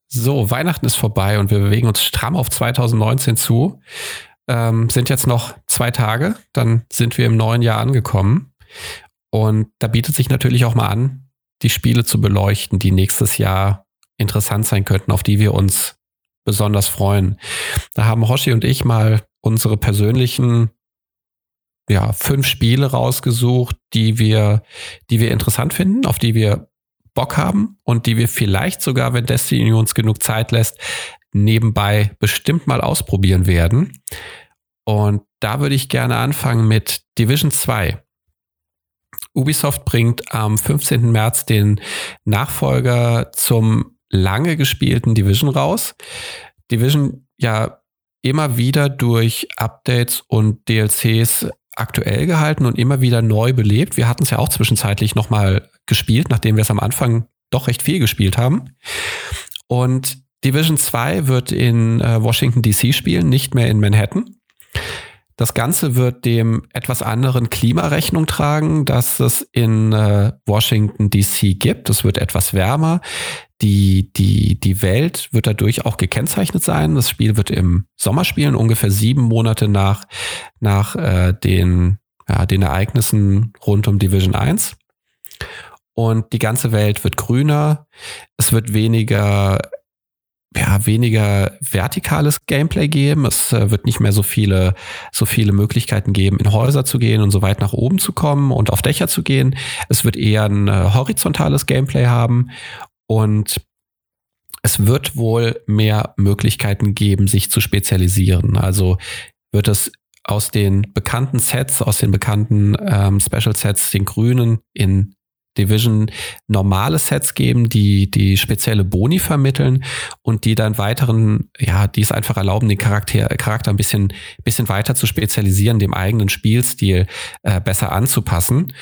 So, Weihnachten ist vorbei und wir bewegen uns stramm auf 2019 zu. Ähm, sind jetzt noch zwei Tage, dann sind wir im neuen Jahr angekommen. Und da bietet sich natürlich auch mal an, die Spiele zu beleuchten, die nächstes Jahr interessant sein könnten, auf die wir uns besonders freuen. Da haben Hoshi und ich mal unsere persönlichen ja, fünf Spiele rausgesucht, die wir, die wir interessant finden, auf die wir Bock haben und die wir vielleicht sogar, wenn Destiny uns genug Zeit lässt, nebenbei bestimmt mal ausprobieren werden. Und da würde ich gerne anfangen mit Division 2. Ubisoft bringt am 15. März den Nachfolger zum lange gespielten Division raus. Division ja immer wieder durch Updates und DLCs aktuell gehalten und immer wieder neu belebt. Wir hatten es ja auch zwischenzeitlich nochmal gespielt, nachdem wir es am Anfang doch recht viel gespielt haben. Und Division 2 wird in äh, Washington DC spielen, nicht mehr in Manhattan. Das Ganze wird dem etwas anderen Klima Rechnung tragen, das es in äh, Washington DC gibt. Es wird etwas wärmer. Die, die, die Welt wird dadurch auch gekennzeichnet sein. Das Spiel wird im Sommer spielen, ungefähr sieben Monate nach, nach äh, den, ja, den Ereignissen rund um Division 1. Und die ganze Welt wird grüner. Es wird weniger ja, weniger vertikales Gameplay geben. Es äh, wird nicht mehr so viele, so viele Möglichkeiten geben, in Häuser zu gehen und so weit nach oben zu kommen und auf Dächer zu gehen. Es wird eher ein äh, horizontales Gameplay haben und es wird wohl mehr Möglichkeiten geben, sich zu spezialisieren. Also wird es aus den bekannten Sets, aus den bekannten ähm, Special Sets, den grünen in Division normale Sets geben, die die spezielle Boni vermitteln und die dann weiteren, ja, die es einfach erlauben, den Charakter, Charakter ein bisschen, bisschen weiter zu spezialisieren, dem eigenen Spielstil äh, besser anzupassen.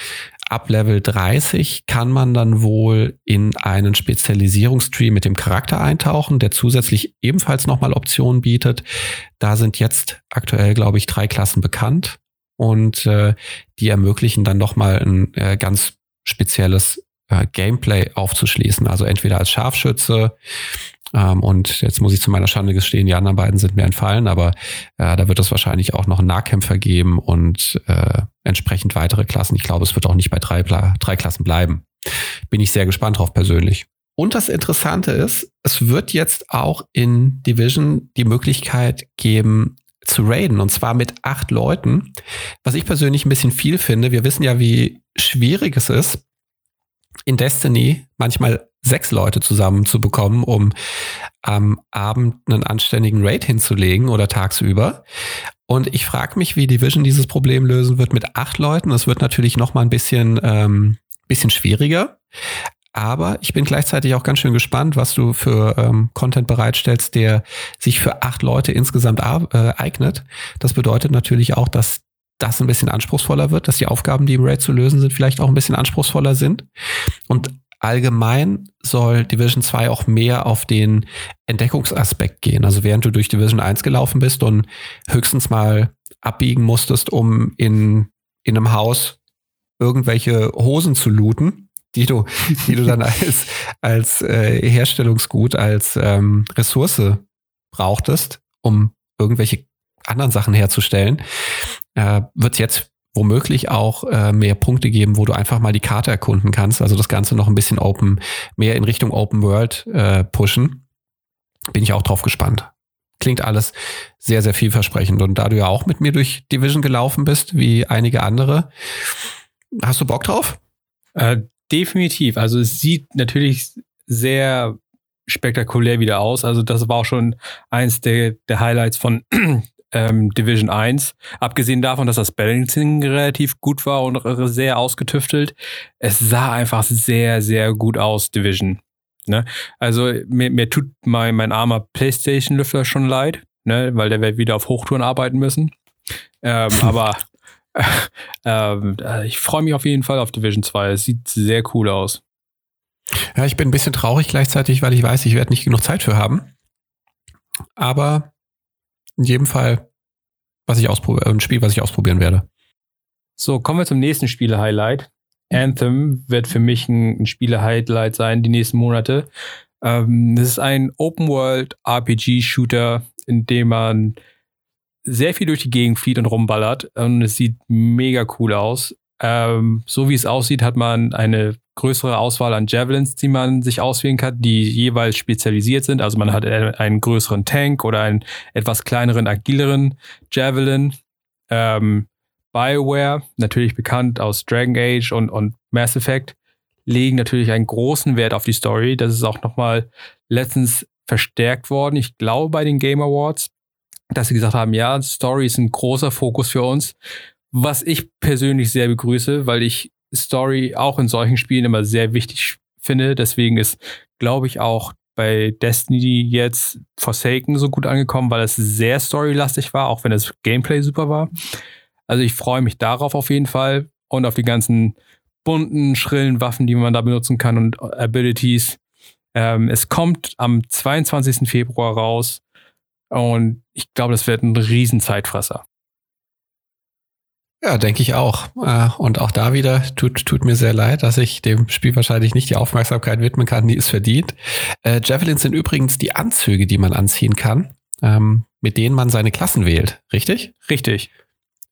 Ab Level 30 kann man dann wohl in einen Spezialisierungstree mit dem Charakter eintauchen, der zusätzlich ebenfalls nochmal Optionen bietet. Da sind jetzt aktuell, glaube ich, drei Klassen bekannt und äh, die ermöglichen dann nochmal ein äh, ganz spezielles äh, Gameplay aufzuschließen. Also entweder als Scharfschütze ähm, und jetzt muss ich zu meiner Schande gestehen, die anderen beiden sind mir entfallen, aber äh, da wird es wahrscheinlich auch noch Nahkämpfer geben und äh, entsprechend weitere Klassen. Ich glaube, es wird auch nicht bei drei, drei Klassen bleiben. Bin ich sehr gespannt drauf persönlich. Und das Interessante ist, es wird jetzt auch in Division die Möglichkeit geben, zu raiden und zwar mit acht Leuten, was ich persönlich ein bisschen viel finde. Wir wissen ja, wie schwierig es ist, in Destiny manchmal sechs Leute zusammen zu bekommen, um am Abend einen anständigen Raid hinzulegen oder tagsüber. Und ich frage mich, wie Division dieses Problem lösen wird mit acht Leuten. Das wird natürlich noch mal ein bisschen, ähm, bisschen schwieriger. Aber ich bin gleichzeitig auch ganz schön gespannt, was du für ähm, Content bereitstellst, der sich für acht Leute insgesamt äh, eignet. Das bedeutet natürlich auch, dass das ein bisschen anspruchsvoller wird, dass die Aufgaben, die im Raid zu lösen sind, vielleicht auch ein bisschen anspruchsvoller sind. Und allgemein soll Division 2 auch mehr auf den Entdeckungsaspekt gehen. Also während du durch Division 1 gelaufen bist und höchstens mal abbiegen musstest, um in, in einem Haus irgendwelche Hosen zu looten, die du, die du dann als, als äh, Herstellungsgut, als ähm, Ressource brauchtest, um irgendwelche anderen Sachen herzustellen, äh, wird es jetzt womöglich auch äh, mehr Punkte geben, wo du einfach mal die Karte erkunden kannst. Also das Ganze noch ein bisschen open, mehr in Richtung Open World äh, pushen. Bin ich auch drauf gespannt. Klingt alles sehr, sehr vielversprechend. Und da du ja auch mit mir durch Division gelaufen bist, wie einige andere, hast du Bock drauf? Äh, definitiv. Also es sieht natürlich sehr spektakulär wieder aus. Also das war auch schon eins der, der Highlights von ähm, Division 1. Abgesehen davon, dass das Balancing relativ gut war und sehr ausgetüftelt, es sah einfach sehr, sehr gut aus, Division. Ne? Also mir, mir tut mein, mein armer PlayStation-Lüfter schon leid, ne? weil der wird wieder auf Hochtouren arbeiten müssen. Ähm, aber äh, ich freue mich auf jeden Fall auf Division 2. Es sieht sehr cool aus. Ja, ich bin ein bisschen traurig gleichzeitig, weil ich weiß, ich werde nicht genug Zeit für haben. Aber in jedem Fall was ich ausprobieren, ein Spiel, was ich ausprobieren werde. So, kommen wir zum nächsten Spiele-Highlight. Anthem wird für mich ein, ein Spiele-Highlight sein, die nächsten Monate. Ähm, das ist ein Open-World-RPG-Shooter, in dem man sehr viel durch die Gegend flieht und rumballert. Und es sieht mega cool aus. Ähm, so wie es aussieht, hat man eine größere Auswahl an Javelins, die man sich auswählen kann, die jeweils spezialisiert sind. Also man hat einen größeren Tank oder einen etwas kleineren, agileren Javelin. Ähm, Bioware, natürlich bekannt aus Dragon Age und, und Mass Effect, legen natürlich einen großen Wert auf die Story. Das ist auch nochmal letztens verstärkt worden, ich glaube bei den Game Awards, dass sie gesagt haben, ja, Story ist ein großer Fokus für uns. Was ich persönlich sehr begrüße, weil ich Story auch in solchen Spielen immer sehr wichtig finde. Deswegen ist, glaube ich, auch bei Destiny jetzt Forsaken so gut angekommen, weil es sehr storylastig war, auch wenn das Gameplay super war. Also ich freue mich darauf auf jeden Fall und auf die ganzen bunten, schrillen Waffen, die man da benutzen kann und Abilities. Ähm, es kommt am 22. Februar raus und ich glaube, das wird ein Riesenzeitfresser. Ja, denke ich auch. Äh, und auch da wieder tut, tut mir sehr leid, dass ich dem Spiel wahrscheinlich nicht die Aufmerksamkeit widmen kann, die es verdient. Äh, Javelins sind übrigens die Anzüge, die man anziehen kann, ähm, mit denen man seine Klassen wählt, richtig? Richtig.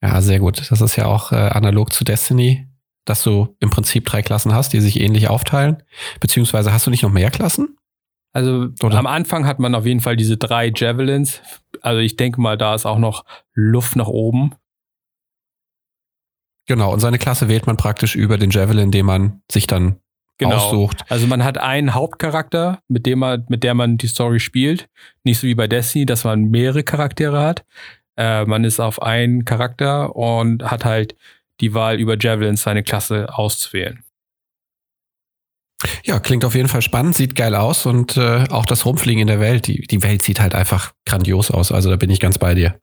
Ja, sehr gut. Das ist ja auch äh, analog zu Destiny, dass du im Prinzip drei Klassen hast, die sich ähnlich aufteilen. Beziehungsweise hast du nicht noch mehr Klassen? Also Oder? am Anfang hat man auf jeden Fall diese drei Javelins. Also ich denke mal, da ist auch noch Luft nach oben. Genau, und seine Klasse wählt man praktisch über den Javelin, den man sich dann genau. aussucht. Also man hat einen Hauptcharakter, mit dem man, mit der man die Story spielt. Nicht so wie bei Destiny, dass man mehrere Charaktere hat. Äh, man ist auf einen Charakter und hat halt die Wahl über Javelins seine Klasse auszuwählen. Ja, klingt auf jeden Fall spannend, sieht geil aus und äh, auch das Rumfliegen in der Welt, die, die Welt sieht halt einfach grandios aus. Also da bin ich ganz bei dir.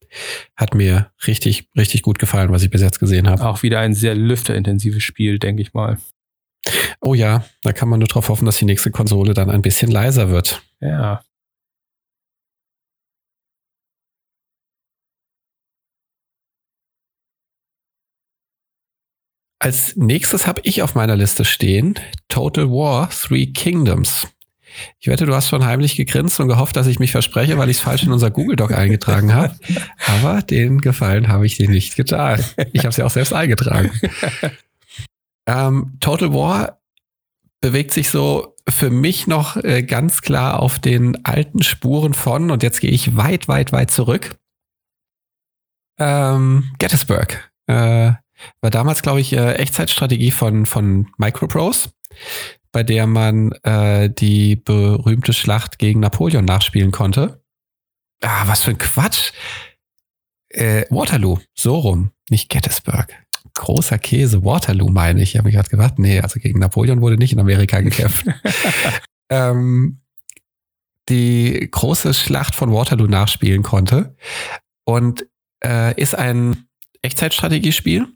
Hat mir richtig, richtig gut gefallen, was ich bis jetzt gesehen habe. Auch wieder ein sehr lüfterintensives Spiel, denke ich mal. Oh ja, da kann man nur darauf hoffen, dass die nächste Konsole dann ein bisschen leiser wird. Ja. Als nächstes habe ich auf meiner Liste stehen Total War Three Kingdoms. Ich wette, du hast schon heimlich gegrinst und gehofft, dass ich mich verspreche, weil ich es falsch in unser Google Doc eingetragen habe. Aber den Gefallen habe ich dir nicht getan. Ich habe es ja auch selbst eingetragen. ähm, Total War bewegt sich so für mich noch äh, ganz klar auf den alten Spuren von, und jetzt gehe ich weit, weit, weit zurück. Ähm, Gettysburg. Äh, war damals, glaube ich, äh, Echtzeitstrategie von, von Microprose, bei der man äh, die berühmte Schlacht gegen Napoleon nachspielen konnte. Ah, was für ein Quatsch. Äh, Waterloo, so rum, nicht Gettysburg. Großer Käse, Waterloo meine ich. Ich habe mich gerade gedacht, nee, also gegen Napoleon wurde nicht in Amerika gekämpft. ähm, die große Schlacht von Waterloo nachspielen konnte und äh, ist ein Echtzeitstrategiespiel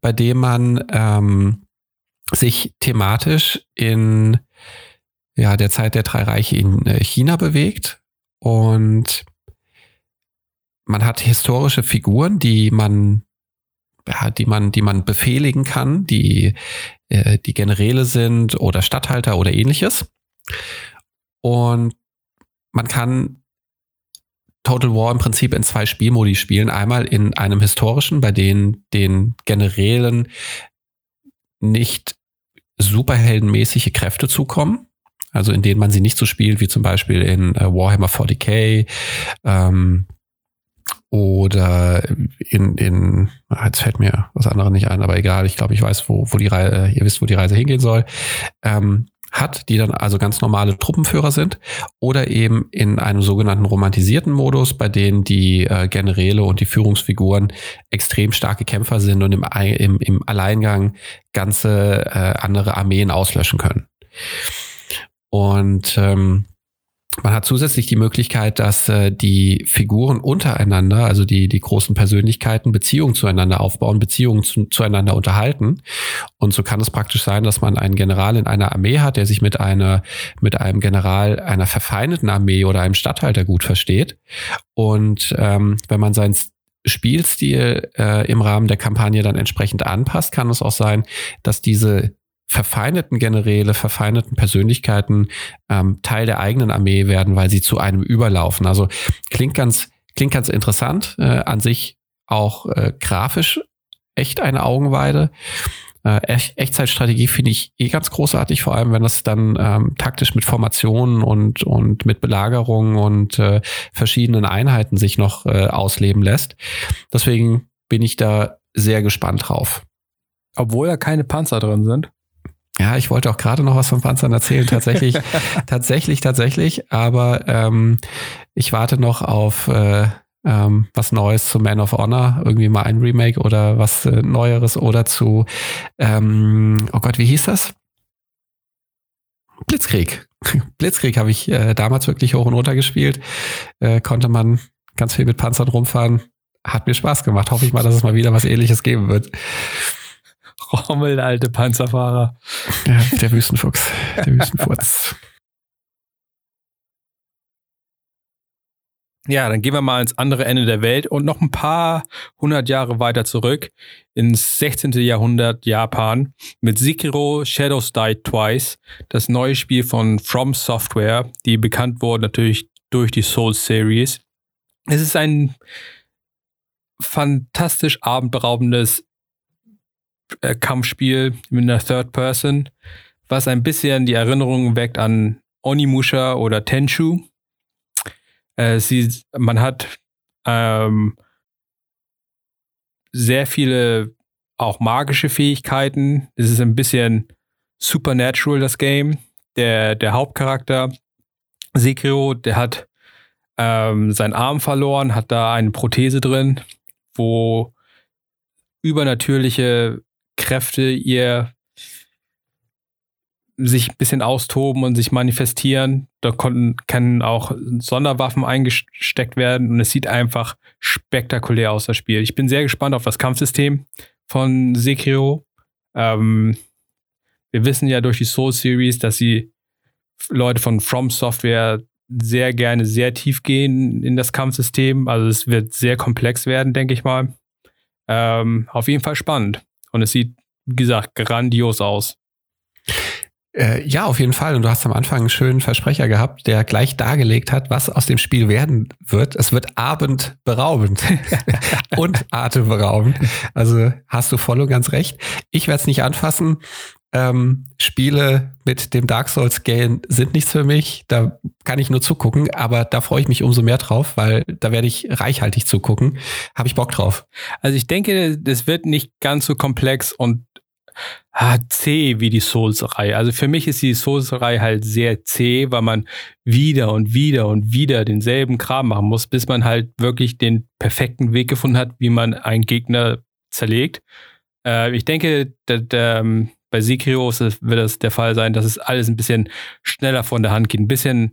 bei dem man ähm, sich thematisch in ja, der Zeit der drei Reiche in äh, China bewegt und man hat historische Figuren, die man ja, die man, die man befehligen kann, die, äh, die Generäle sind oder Statthalter oder ähnliches. Und man kann Total War im Prinzip in zwei Spielmodi spielen. Einmal in einem historischen, bei denen den Generälen nicht superheldenmäßige Kräfte zukommen. Also in denen man sie nicht so spielt, wie zum Beispiel in äh, Warhammer 40k ähm, oder in, in, jetzt fällt mir was anderes nicht ein, aber egal, ich glaube, ich weiß, wo, wo die Reise, ihr wisst, wo die Reise hingehen soll. Ähm, hat, die dann also ganz normale Truppenführer sind, oder eben in einem sogenannten romantisierten Modus, bei denen die äh, Generäle und die Führungsfiguren extrem starke Kämpfer sind und im, im, im Alleingang ganze äh, andere Armeen auslöschen können. Und ähm, man hat zusätzlich die Möglichkeit, dass äh, die Figuren untereinander, also die, die großen Persönlichkeiten, Beziehungen zueinander aufbauen, Beziehungen zu, zueinander unterhalten. Und so kann es praktisch sein, dass man einen General in einer Armee hat, der sich mit einer, mit einem General einer verfeindeten Armee oder einem Statthalter gut versteht. Und ähm, wenn man seinen Spielstil äh, im Rahmen der Kampagne dann entsprechend anpasst, kann es auch sein, dass diese verfeindeten Generäle, verfeindeten Persönlichkeiten ähm, Teil der eigenen Armee werden, weil sie zu einem überlaufen. Also klingt ganz, klingt ganz interessant, äh, an sich auch äh, grafisch echt eine Augenweide. Äh, Echtzeitstrategie finde ich eh ganz großartig, vor allem wenn das dann ähm, taktisch mit Formationen und, und mit Belagerungen und äh, verschiedenen Einheiten sich noch äh, ausleben lässt. Deswegen bin ich da sehr gespannt drauf. Obwohl da keine Panzer drin sind. Ja, ich wollte auch gerade noch was von Panzern erzählen, tatsächlich, tatsächlich, tatsächlich. Aber ähm, ich warte noch auf äh, ähm, was Neues zu Man of Honor, irgendwie mal ein Remake oder was äh, Neueres oder zu, ähm, oh Gott, wie hieß das? Blitzkrieg. Blitzkrieg habe ich äh, damals wirklich hoch und runter gespielt. Äh, konnte man ganz viel mit Panzern rumfahren. Hat mir Spaß gemacht. Hoffe ich mal, dass es mal wieder was ähnliches geben wird. Rommel, der alte Panzerfahrer. Ja, der Wüstenfuchs, der Wüstenfurz. Ja, dann gehen wir mal ins andere Ende der Welt und noch ein paar hundert Jahre weiter zurück ins 16. Jahrhundert Japan mit Sekiro Shadows Die Twice, das neue Spiel von From Software, die bekannt wurde natürlich durch die Souls Series. Es ist ein fantastisch abendberaubendes äh, Kampfspiel mit einer Third Person, was ein bisschen die Erinnerung weckt an Onimusha oder Tenchu. Äh, sie, man hat ähm, sehr viele auch magische Fähigkeiten. Es ist ein bisschen supernatural, das Game. Der, der Hauptcharakter, Sekiro, der hat ähm, seinen Arm verloren, hat da eine Prothese drin, wo übernatürliche Kräfte ihr sich ein bisschen austoben und sich manifestieren. Da konnten, können auch Sonderwaffen eingesteckt werden und es sieht einfach spektakulär aus, das Spiel. Ich bin sehr gespannt auf das Kampfsystem von Sekiro. Ähm, wir wissen ja durch die Soul Series, dass sie Leute von From Software sehr gerne sehr tief gehen in das Kampfsystem. Also es wird sehr komplex werden, denke ich mal. Ähm, auf jeden Fall spannend. Und es sieht, wie gesagt, grandios aus. Äh, ja, auf jeden Fall. Und du hast am Anfang einen schönen Versprecher gehabt, der gleich dargelegt hat, was aus dem Spiel werden wird. Es wird abendberaubend und atemberaubend. Also hast du voll und ganz recht. Ich werde es nicht anfassen. Ähm, Spiele mit dem Dark Souls Game sind nichts für mich. Da kann ich nur zugucken, aber da freue ich mich umso mehr drauf, weil da werde ich reichhaltig zugucken. Habe ich Bock drauf. Also ich denke, das wird nicht ganz so komplex und ah, zäh wie die Souls-Reihe. Also für mich ist die Souls-Reihe halt sehr zäh, weil man wieder und wieder und wieder denselben Kram machen muss, bis man halt wirklich den perfekten Weg gefunden hat, wie man einen Gegner zerlegt. Äh, ich denke, der, ähm, bei Sekiro wird es der Fall sein, dass es alles ein bisschen schneller von der Hand geht, ein bisschen,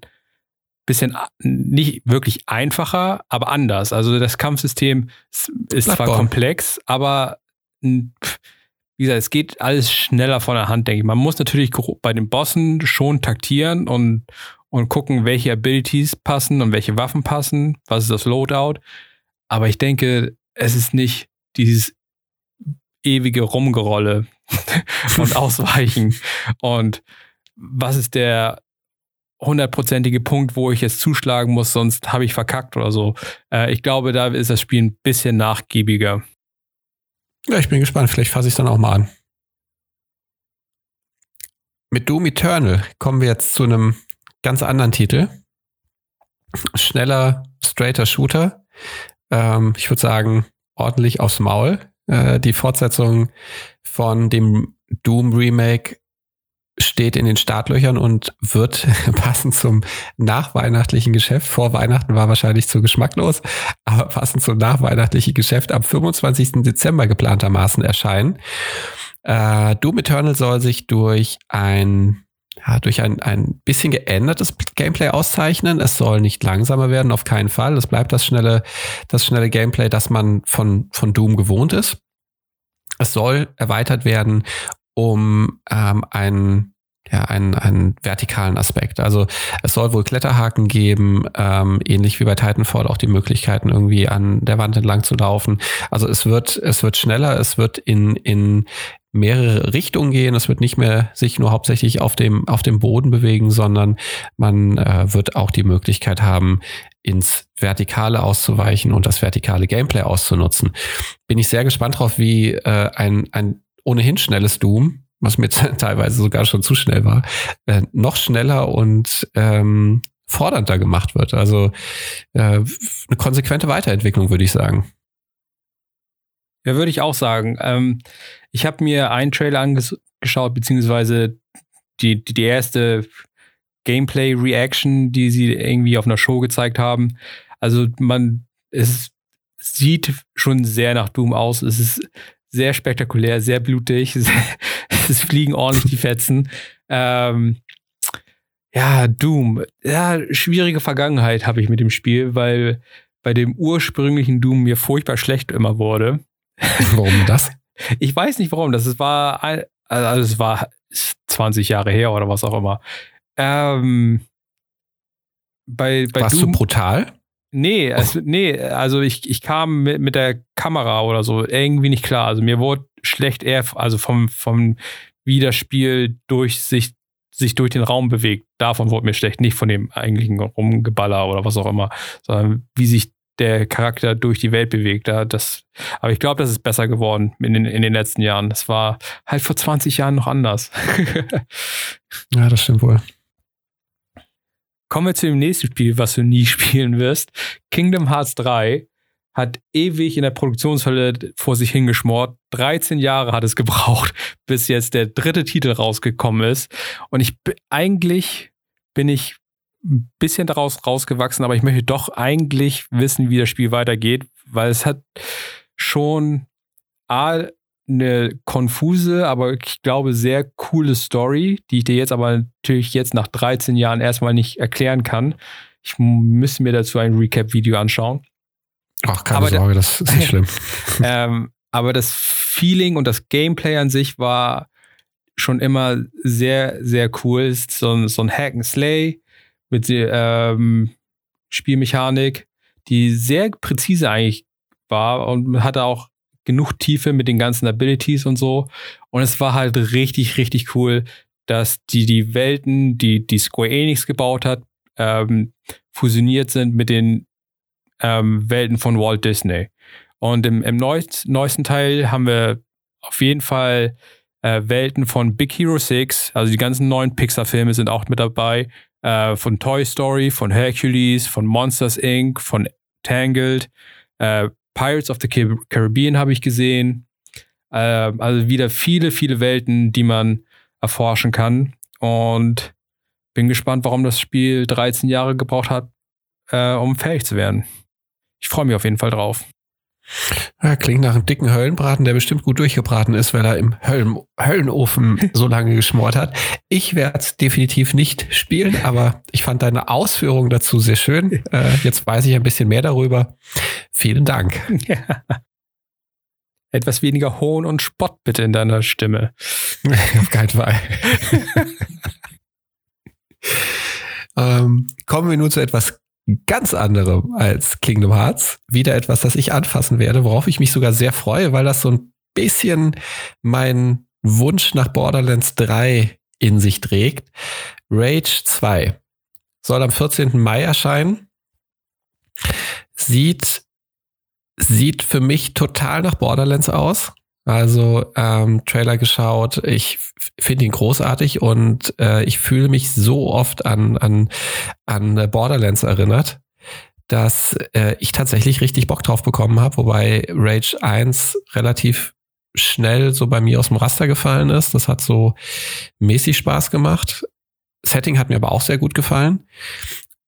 bisschen nicht wirklich einfacher, aber anders. Also das Kampfsystem ist zwar komplex, aber wie gesagt, es geht alles schneller von der Hand, denke ich. Man muss natürlich bei den Bossen schon taktieren und, und gucken, welche Abilities passen und welche Waffen passen, was ist das Loadout. Aber ich denke, es ist nicht dieses ewige Rumgerolle und Ausweichen. und was ist der hundertprozentige Punkt, wo ich jetzt zuschlagen muss, sonst habe ich verkackt oder so. Äh, ich glaube, da ist das Spiel ein bisschen nachgiebiger. Ja, ich bin gespannt. Vielleicht fasse ich es dann auch mal an. Mit Doom Eternal kommen wir jetzt zu einem ganz anderen Titel. Schneller, straighter Shooter. Ähm, ich würde sagen, ordentlich aufs Maul. Äh, die Fortsetzung von dem Doom Remake steht in den Startlöchern und wird passend zum nachweihnachtlichen Geschäft. Vor Weihnachten war wahrscheinlich zu geschmacklos, aber passend zum nachweihnachtlichen Geschäft am 25. Dezember geplantermaßen erscheinen. Äh, Doom Eternal soll sich durch ein ja, durch ein, ein bisschen geändertes Gameplay auszeichnen. Es soll nicht langsamer werden, auf keinen Fall. Es bleibt das schnelle, das schnelle Gameplay, das man von, von Doom gewohnt ist. Es soll erweitert werden um ähm, einen, ja, einen, einen vertikalen Aspekt. Also es soll wohl Kletterhaken geben, ähm, ähnlich wie bei Titanfall auch die Möglichkeiten, irgendwie an der Wand entlang zu laufen. Also es wird, es wird schneller, es wird in, in mehrere Richtungen gehen. Es wird nicht mehr sich nur hauptsächlich auf dem, auf dem Boden bewegen, sondern man äh, wird auch die Möglichkeit haben, ins Vertikale auszuweichen und das vertikale Gameplay auszunutzen. Bin ich sehr gespannt drauf, wie äh, ein, ein ohnehin schnelles Doom, was mir teilweise sogar schon zu schnell war, äh, noch schneller und ähm, fordernder gemacht wird. Also äh, eine konsequente Weiterentwicklung, würde ich sagen. Ja, würde ich auch sagen. Ähm, ich habe mir einen Trailer angeschaut, beziehungsweise die, die, die erste Gameplay-Reaction, die sie irgendwie auf einer Show gezeigt haben. Also man, es sieht schon sehr nach Doom aus. Es ist sehr spektakulär, sehr blutig. es fliegen ordentlich die Fetzen. Ähm, ja, Doom. Ja, schwierige Vergangenheit habe ich mit dem Spiel, weil bei dem ursprünglichen Doom mir furchtbar schlecht immer wurde. Warum das? Ich weiß nicht warum. Das war, also es war 20 Jahre her oder was auch immer. Ähm, bei, bei Warst Doom, du brutal? Nee, es, nee, also ich, ich kam mit, mit der Kamera oder so irgendwie nicht klar. Also mir wurde schlecht eher, also vom, vom wie das Spiel durch sich, sich durch den Raum bewegt. Davon wurde mir schlecht, nicht von dem eigentlichen Rumgeballer oder was auch immer, sondern wie sich der Charakter durch die Welt bewegt. Ja, das, aber ich glaube, das ist besser geworden in den, in den letzten Jahren. Das war halt vor 20 Jahren noch anders. ja, das stimmt wohl. Kommen wir zu dem nächsten Spiel, was du nie spielen wirst. Kingdom Hearts 3 hat ewig in der Produktionshölle vor sich hingeschmort. 13 Jahre hat es gebraucht, bis jetzt der dritte Titel rausgekommen ist. Und ich eigentlich bin ich ein bisschen daraus rausgewachsen, aber ich möchte doch eigentlich wissen, wie das Spiel weitergeht, weil es hat schon A, eine konfuse, aber ich glaube sehr coole Story, die ich dir jetzt aber natürlich jetzt nach 13 Jahren erstmal nicht erklären kann. Ich müsste mir dazu ein Recap-Video anschauen. Ach, keine aber Sorge, das ist nicht schlimm. ähm, aber das Feeling und das Gameplay an sich war schon immer sehr, sehr cool. Ist so, so ein Hack and Slay mit ähm, Spielmechanik, die sehr präzise eigentlich war und hatte auch genug Tiefe mit den ganzen Abilities und so. Und es war halt richtig, richtig cool, dass die, die Welten, die, die Square Enix gebaut hat, ähm, fusioniert sind mit den ähm, Welten von Walt Disney. Und im, im neuest, neuesten Teil haben wir auf jeden Fall äh, Welten von Big Hero 6, also die ganzen neuen Pixar-Filme sind auch mit dabei, äh, von Toy Story, von Hercules, von Monsters Inc., von Tangled, äh, Pirates of the Caribbean habe ich gesehen. Äh, also wieder viele, viele Welten, die man erforschen kann. Und bin gespannt, warum das Spiel 13 Jahre gebraucht hat, äh, um fähig zu werden. Ich freue mich auf jeden Fall drauf. Ja, klingt nach einem dicken Höllenbraten, der bestimmt gut durchgebraten ist, weil er im Höllen Höllenofen so lange geschmort hat. Ich werde es definitiv nicht spielen, aber ich fand deine Ausführungen dazu sehr schön. Äh, jetzt weiß ich ein bisschen mehr darüber. Vielen Dank. Ja. Etwas weniger Hohn und Spott bitte in deiner Stimme. Auf keinen Fall. ähm, kommen wir nun zu etwas ganz anderem als Kingdom Hearts. Wieder etwas, das ich anfassen werde, worauf ich mich sogar sehr freue, weil das so ein bisschen mein Wunsch nach Borderlands 3 in sich trägt. Rage 2 soll am 14. Mai erscheinen. Sieht, sieht für mich total nach Borderlands aus. Also ähm, Trailer geschaut, ich finde ihn großartig und äh, ich fühle mich so oft an, an, an Borderlands erinnert, dass äh, ich tatsächlich richtig Bock drauf bekommen habe, wobei Rage 1 relativ schnell so bei mir aus dem Raster gefallen ist. Das hat so mäßig Spaß gemacht. Setting hat mir aber auch sehr gut gefallen.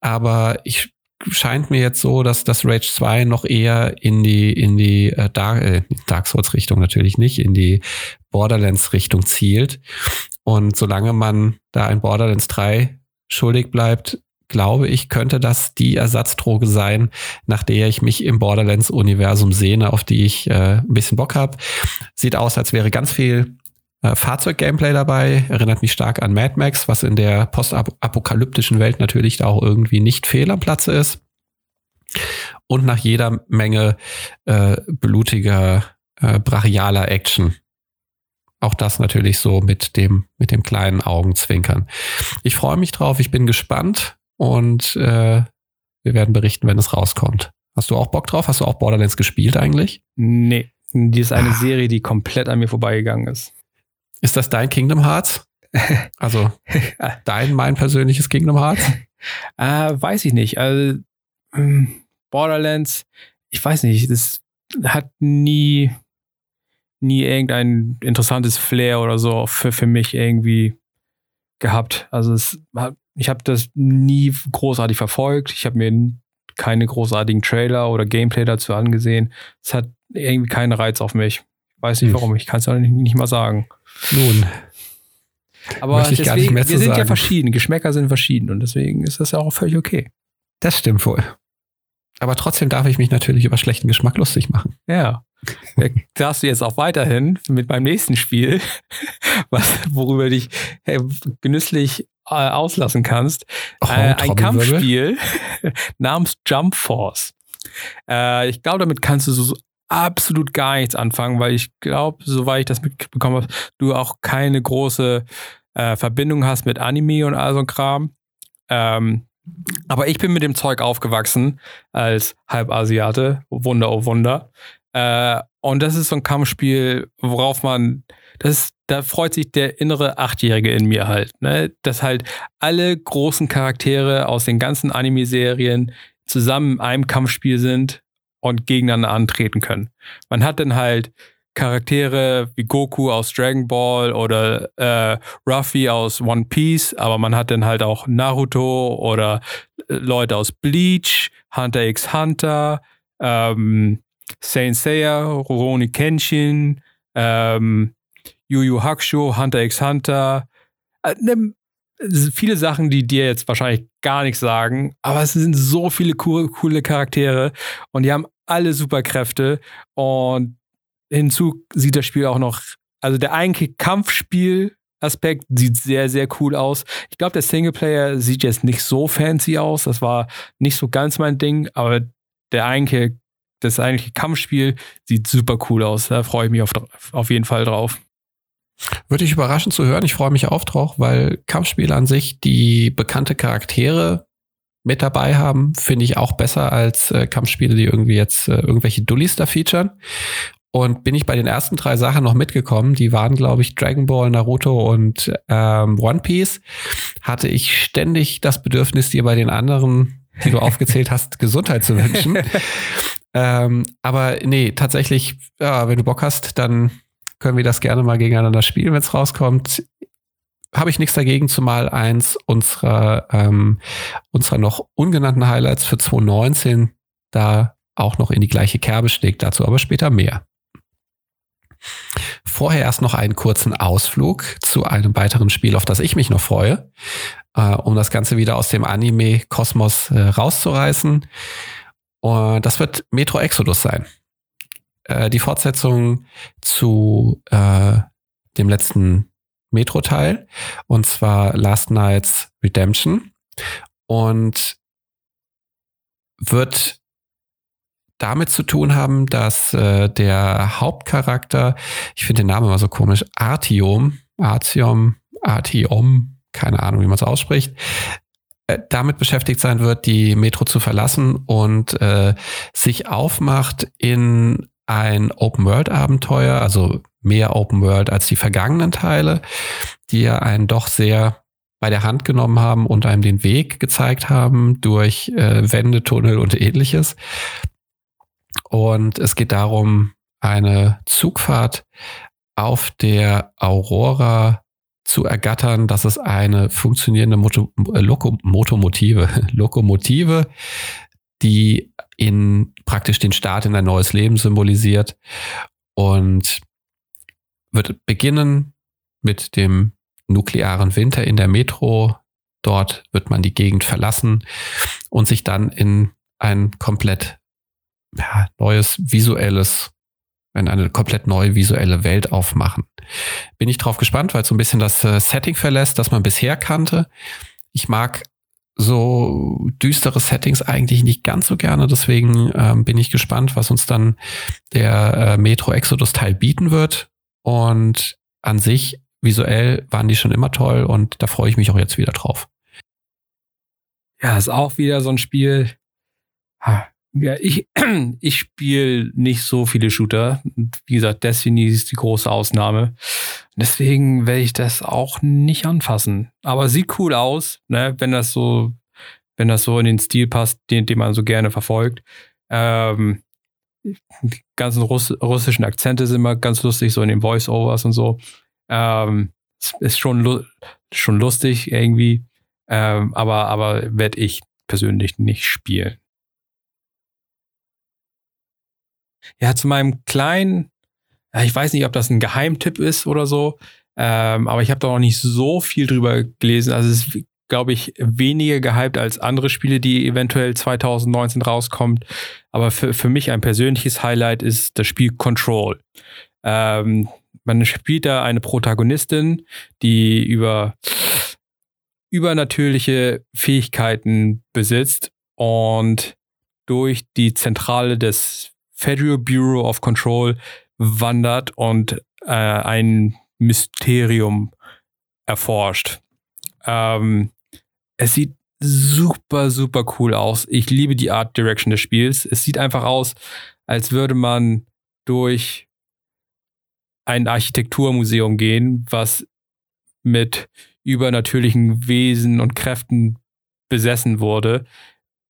Aber ich scheint mir jetzt so, dass das Rage 2 noch eher in die, in die äh, Dark, äh, Dark Souls Richtung natürlich nicht, in die Borderlands Richtung zielt. Und solange man da ein Borderlands 3 schuldig bleibt, glaube ich, könnte das die Ersatzdroge sein, nach der ich mich im Borderlands-Universum sehne, auf die ich äh, ein bisschen Bock habe. Sieht aus, als wäre ganz viel äh, Fahrzeug-Gameplay dabei, erinnert mich stark an Mad Max, was in der postapokalyptischen Welt natürlich da auch irgendwie nicht fehl am Platze ist. Und nach jeder Menge äh, blutiger, äh, brachialer Action. Auch das natürlich so mit dem, mit dem kleinen Augenzwinkern. Ich freue mich drauf, ich bin gespannt und äh, wir werden berichten, wenn es rauskommt. Hast du auch Bock drauf? Hast du auch Borderlands gespielt eigentlich? Nee, die ist eine ah. Serie, die komplett an mir vorbeigegangen ist. Ist das dein Kingdom Hearts? Also dein, mein persönliches Kingdom Hearts? Äh, weiß ich nicht. Also, ähm, Borderlands, ich weiß nicht, das hat nie, nie irgendein interessantes Flair oder so für, für mich irgendwie gehabt. Also es ich habe das nie großartig verfolgt. Ich habe mir keine großartigen Trailer oder Gameplay dazu angesehen. Es hat irgendwie keinen Reiz auf mich. Ich weiß nicht hm. warum, ich kann es nicht, nicht mal sagen. Nun. Aber deswegen, wir sind sagen. ja verschieden. Geschmäcker sind verschieden und deswegen ist das ja auch völlig okay. Das stimmt wohl. Aber trotzdem darf ich mich natürlich über schlechten Geschmack lustig machen. Ja. darfst du jetzt auch weiterhin mit meinem nächsten Spiel, was, worüber dich hey, genüsslich äh, auslassen kannst. Oh, äh, ein Kampfspiel namens Jump Force. Äh, ich glaube, damit kannst du so absolut gar nichts anfangen, weil ich glaube, soweit ich das mitbekommen habe, du auch keine große äh, Verbindung hast mit Anime und all so ein Kram. Ähm, aber ich bin mit dem Zeug aufgewachsen als Halbasiate. Wunder, oh Wunder. Äh, und das ist so ein Kampfspiel, worauf man, das da freut sich der innere Achtjährige in mir halt, ne? Dass halt alle großen Charaktere aus den ganzen Anime-Serien zusammen in einem Kampfspiel sind und gegeneinander antreten können. Man hat dann halt Charaktere wie Goku aus Dragon Ball oder äh, Ruffy aus One Piece, aber man hat dann halt auch Naruto oder äh, Leute aus Bleach, Hunter x Hunter, ähm, Saint Seiya, Rurouni Kenshin, ähm, Yu Yu Hakusho, Hunter x Hunter. Äh, ne, viele Sachen, die dir jetzt wahrscheinlich gar nichts sagen, aber es sind so viele coole, coole Charaktere und die haben alle Superkräfte und hinzu sieht das Spiel auch noch, also der eigentliche Kampfspiel-Aspekt sieht sehr, sehr cool aus. Ich glaube, der Singleplayer sieht jetzt nicht so fancy aus, das war nicht so ganz mein Ding, aber der eigentliche, das eigentliche Kampfspiel sieht super cool aus. Da freue ich mich auf, auf jeden Fall drauf. Würde ich überraschen zu hören. Ich freue mich auch drauf, weil Kampfspiele an sich die bekannte Charaktere mit dabei haben, finde ich auch besser als äh, Kampfspiele, die irgendwie jetzt äh, irgendwelche Dullis da featuren. Und bin ich bei den ersten drei Sachen noch mitgekommen, die waren, glaube ich, Dragon Ball, Naruto und ähm, One Piece, hatte ich ständig das Bedürfnis, dir bei den anderen, die du aufgezählt hast, Gesundheit zu wünschen. ähm, aber nee, tatsächlich, ja, wenn du Bock hast, dann können wir das gerne mal gegeneinander spielen, wenn es rauskommt habe ich nichts dagegen, zumal eins unserer, ähm, unserer noch ungenannten Highlights für 2019 da auch noch in die gleiche Kerbe schlägt. Dazu aber später mehr. Vorher erst noch einen kurzen Ausflug zu einem weiteren Spiel, auf das ich mich noch freue, äh, um das Ganze wieder aus dem Anime-Kosmos äh, rauszureißen. Und das wird Metro Exodus sein. äh, die Fortsetzung zu äh, dem letzten Metro-Teil und zwar Last Night's Redemption. Und wird damit zu tun haben, dass äh, der Hauptcharakter, ich finde den Namen immer so komisch, Artiom, Artiom, Artiom, keine Ahnung, wie man es ausspricht, äh, damit beschäftigt sein wird, die Metro zu verlassen und äh, sich aufmacht in ein Open-World-Abenteuer, also mehr Open World als die vergangenen Teile, die ja einen doch sehr bei der Hand genommen haben und einem den Weg gezeigt haben durch äh, Wände, Tunnel und ähnliches. Und es geht darum, eine Zugfahrt auf der Aurora zu ergattern. Das ist eine funktionierende Moto äh, Loko Motomotive, Lokomotive, die in praktisch den Start in ein neues Leben symbolisiert. Und wird beginnen mit dem nuklearen Winter in der Metro. Dort wird man die Gegend verlassen und sich dann in ein komplett ja, neues visuelles, in eine komplett neue visuelle Welt aufmachen. Bin ich drauf gespannt, weil es so ein bisschen das äh, Setting verlässt, das man bisher kannte. Ich mag so düstere Settings eigentlich nicht ganz so gerne. Deswegen ähm, bin ich gespannt, was uns dann der äh, Metro Exodus Teil bieten wird. Und an sich, visuell waren die schon immer toll und da freue ich mich auch jetzt wieder drauf. Ja, ist auch wieder so ein Spiel. Ja, ich, ich spiele nicht so viele Shooter. Wie gesagt, Destiny ist die große Ausnahme. Deswegen werde ich das auch nicht anfassen. Aber sieht cool aus, ne? wenn das so, wenn das so in den Stil passt, den, den man so gerne verfolgt. Ähm, ganzen Russ russischen Akzente sind immer ganz lustig, so in den Voice-Overs und so. Ähm, ist schon, lu schon lustig irgendwie, ähm, aber, aber werde ich persönlich nicht spielen. Ja, zu meinem kleinen, ich weiß nicht, ob das ein Geheimtipp ist oder so, ähm, aber ich habe da noch nicht so viel drüber gelesen. Also es glaube ich, weniger gehypt als andere Spiele, die eventuell 2019 rauskommt. Aber für, für mich ein persönliches Highlight ist das Spiel Control. Ähm, man spielt da eine Protagonistin, die über übernatürliche Fähigkeiten besitzt und durch die Zentrale des Federal Bureau of Control wandert und äh, ein Mysterium erforscht. Ähm, es sieht super, super cool aus. Ich liebe die Art Direction des Spiels. Es sieht einfach aus, als würde man durch ein Architekturmuseum gehen, was mit übernatürlichen Wesen und Kräften besessen wurde.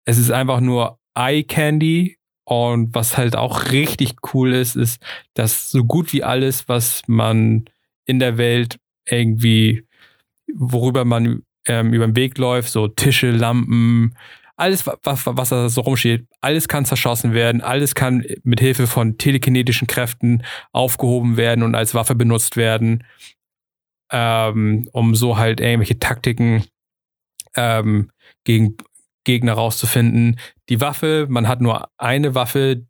Es ist einfach nur Eye Candy und was halt auch richtig cool ist, ist, dass so gut wie alles, was man in der Welt irgendwie, worüber man ähm, über den Weg läuft, so Tische, Lampen, alles, was, was da so rumsteht, alles kann zerschossen werden, alles kann mit Hilfe von telekinetischen Kräften aufgehoben werden und als Waffe benutzt werden, ähm, um so halt irgendwelche Taktiken ähm, gegen Gegner rauszufinden. Die Waffe, man hat nur eine Waffe,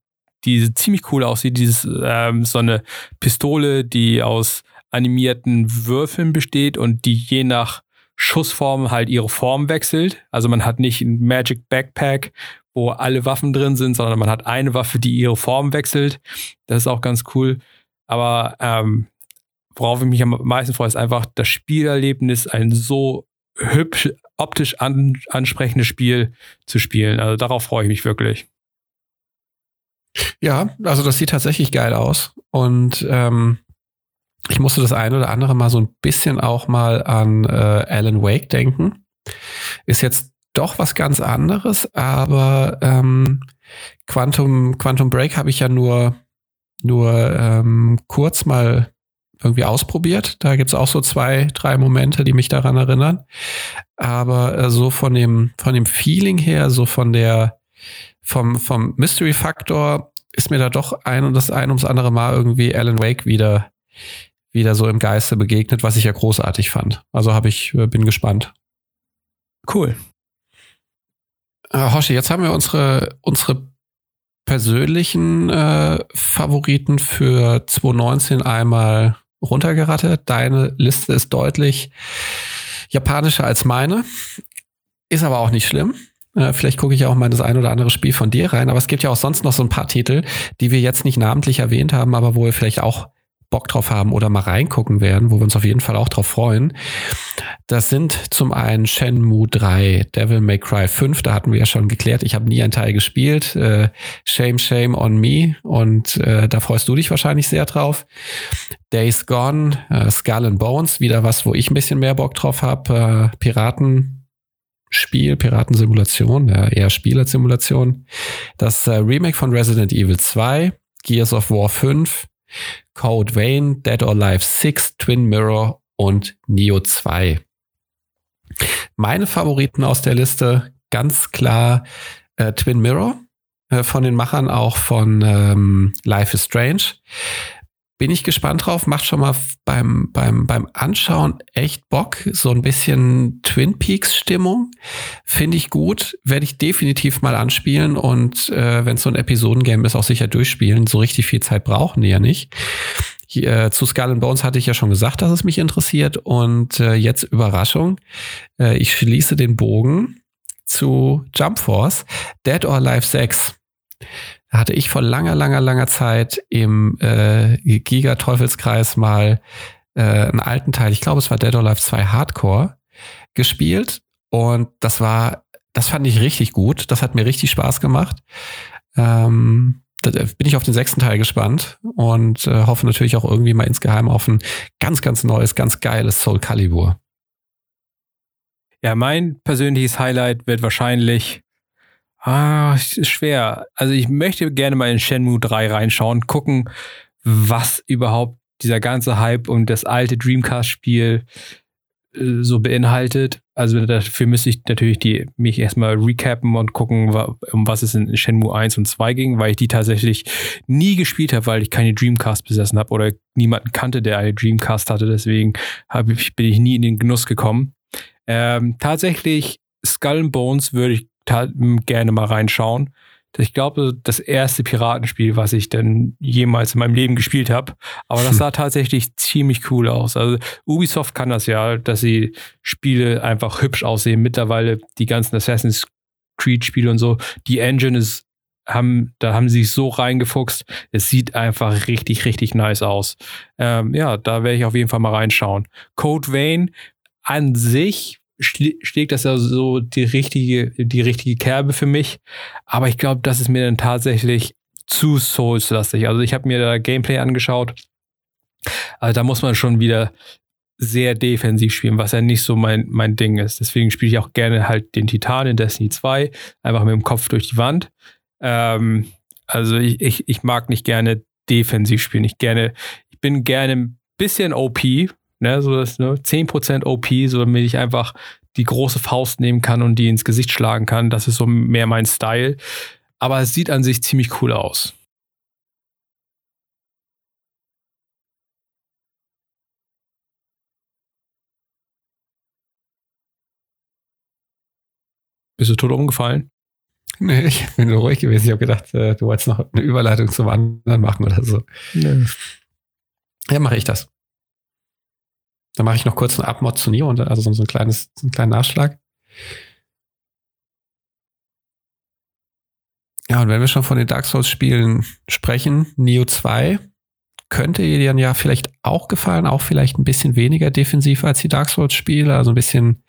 die ziemlich cool aussieht, dieses ähm, so eine Pistole, die aus animierten Würfeln besteht und die je nach Schussform halt ihre Form wechselt. Also man hat nicht ein Magic Backpack, wo alle Waffen drin sind, sondern man hat eine Waffe, die ihre Form wechselt. Das ist auch ganz cool. Aber ähm, worauf ich mich am meisten freue, ist einfach das Spielerlebnis, ein so hübsch, optisch an, ansprechendes Spiel zu spielen. Also darauf freue ich mich wirklich. Ja, also das sieht tatsächlich geil aus. Und ähm, ich musste das eine oder andere mal so ein bisschen auch mal an äh, Alan Wake denken. Ist jetzt doch was ganz anderes, aber ähm, Quantum, Quantum Break habe ich ja nur, nur ähm, kurz mal irgendwie ausprobiert. Da gibt es auch so zwei, drei Momente, die mich daran erinnern. Aber äh, so von dem, von dem Feeling her, so von der, vom, vom Mystery-Faktor ist mir da doch ein und das ein ums andere Mal irgendwie Alan Wake wieder, wieder so im Geiste begegnet, was ich ja großartig fand. Also habe ich, äh, bin gespannt. Cool. Äh, Hoshi, jetzt haben wir unsere, unsere persönlichen äh, Favoriten für 2019 einmal runtergerattet. Deine Liste ist deutlich japanischer als meine. Ist aber auch nicht schlimm. Äh, vielleicht gucke ich auch mal das ein oder andere Spiel von dir rein. Aber es gibt ja auch sonst noch so ein paar Titel, die wir jetzt nicht namentlich erwähnt haben, aber wo wir vielleicht auch Bock drauf haben oder mal reingucken werden, wo wir uns auf jeden Fall auch drauf freuen. Das sind zum einen Shenmue 3, Devil May Cry 5, da hatten wir ja schon geklärt, ich habe nie einen Teil gespielt. Äh, shame, shame on me und äh, da freust du dich wahrscheinlich sehr drauf. Days Gone, äh, Skull and Bones, wieder was, wo ich ein bisschen mehr Bock drauf habe. Äh, Piraten, Spiel, Piratensimulation, ja, eher Spiel als Simulation. Das äh, Remake von Resident Evil 2, Gears of War 5, Code Vein, Dead or Alive 6, Twin Mirror und Neo 2. Meine Favoriten aus der Liste ganz klar äh, Twin Mirror äh, von den Machern auch von ähm, Life is Strange bin ich gespannt drauf. Macht schon mal beim, beim, beim Anschauen echt Bock. So ein bisschen Twin Peaks Stimmung. Finde ich gut. Werde ich definitiv mal anspielen und äh, wenn es so ein Episodengame ist, auch sicher durchspielen. So richtig viel Zeit brauchen die ja nicht. Äh, zu Skull and Bones hatte ich ja schon gesagt, dass es mich interessiert. Und äh, jetzt Überraschung. Äh, ich schließe den Bogen zu Jump Force. Dead or Alive 6 hatte ich vor langer, langer, langer Zeit im äh, Giga-Teufelskreis mal äh, einen alten Teil, ich glaube, es war Dead or Alive 2 Hardcore, gespielt. Und das war, das fand ich richtig gut. Das hat mir richtig Spaß gemacht. Ähm, da bin ich auf den sechsten Teil gespannt und äh, hoffe natürlich auch irgendwie mal insgeheim auf ein ganz, ganz neues, ganz geiles Soul Calibur. Ja, mein persönliches Highlight wird wahrscheinlich Ah, ist schwer. Also ich möchte gerne mal in Shenmue 3 reinschauen, gucken, was überhaupt dieser ganze Hype um das alte Dreamcast-Spiel äh, so beinhaltet. Also dafür müsste ich natürlich die, mich erstmal recappen und gucken, um was es in Shenmue 1 und 2 ging, weil ich die tatsächlich nie gespielt habe, weil ich keine Dreamcast besessen habe oder niemanden kannte, der eine Dreamcast hatte. Deswegen ich, bin ich nie in den Genuss gekommen. Ähm, tatsächlich Skull and Bones würde ich gerne mal reinschauen. Ich glaube, das erste Piratenspiel, was ich denn jemals in meinem Leben gespielt habe. Aber das sah tatsächlich ziemlich cool aus. Also Ubisoft kann das ja, dass sie Spiele einfach hübsch aussehen. Mittlerweile die ganzen Assassin's Creed Spiele und so. Die Engine ist, haben, da haben sie sich so reingefuchst. Es sieht einfach richtig, richtig nice aus. Ähm, ja, da werde ich auf jeden Fall mal reinschauen. Code Vein an sich schlägt das ja so die richtige, die richtige Kerbe für mich. Aber ich glaube, das ist mir dann tatsächlich zu Souls-lastig. Also ich habe mir da Gameplay angeschaut. Also da muss man schon wieder sehr defensiv spielen, was ja nicht so mein, mein Ding ist. Deswegen spiele ich auch gerne halt den Titan in Destiny 2, einfach mit dem Kopf durch die Wand. Ähm, also ich, ich, ich mag nicht gerne defensiv spielen. Ich gerne, ich bin gerne ein bisschen OP, Ne, so das, ne, 10% OP, so damit ich einfach die große Faust nehmen kann und die ins Gesicht schlagen kann. Das ist so mehr mein Style. Aber es sieht an sich ziemlich cool aus. Bist du tot umgefallen? Nee, ich bin nur ruhig gewesen. Ich habe gedacht, äh, du wolltest noch eine Überleitung zum anderen machen oder so. Nee. Ja, mache ich das. Dann mache ich noch kurz einen Abmod zu Neo, also so ein kleines, so einen kleinen Nachschlag. Ja, und wenn wir schon von den Dark Souls-Spielen sprechen, Neo 2 könnte dir dann ja vielleicht auch gefallen, auch vielleicht ein bisschen weniger defensiv als die Dark Souls-Spiele, also ein bisschen,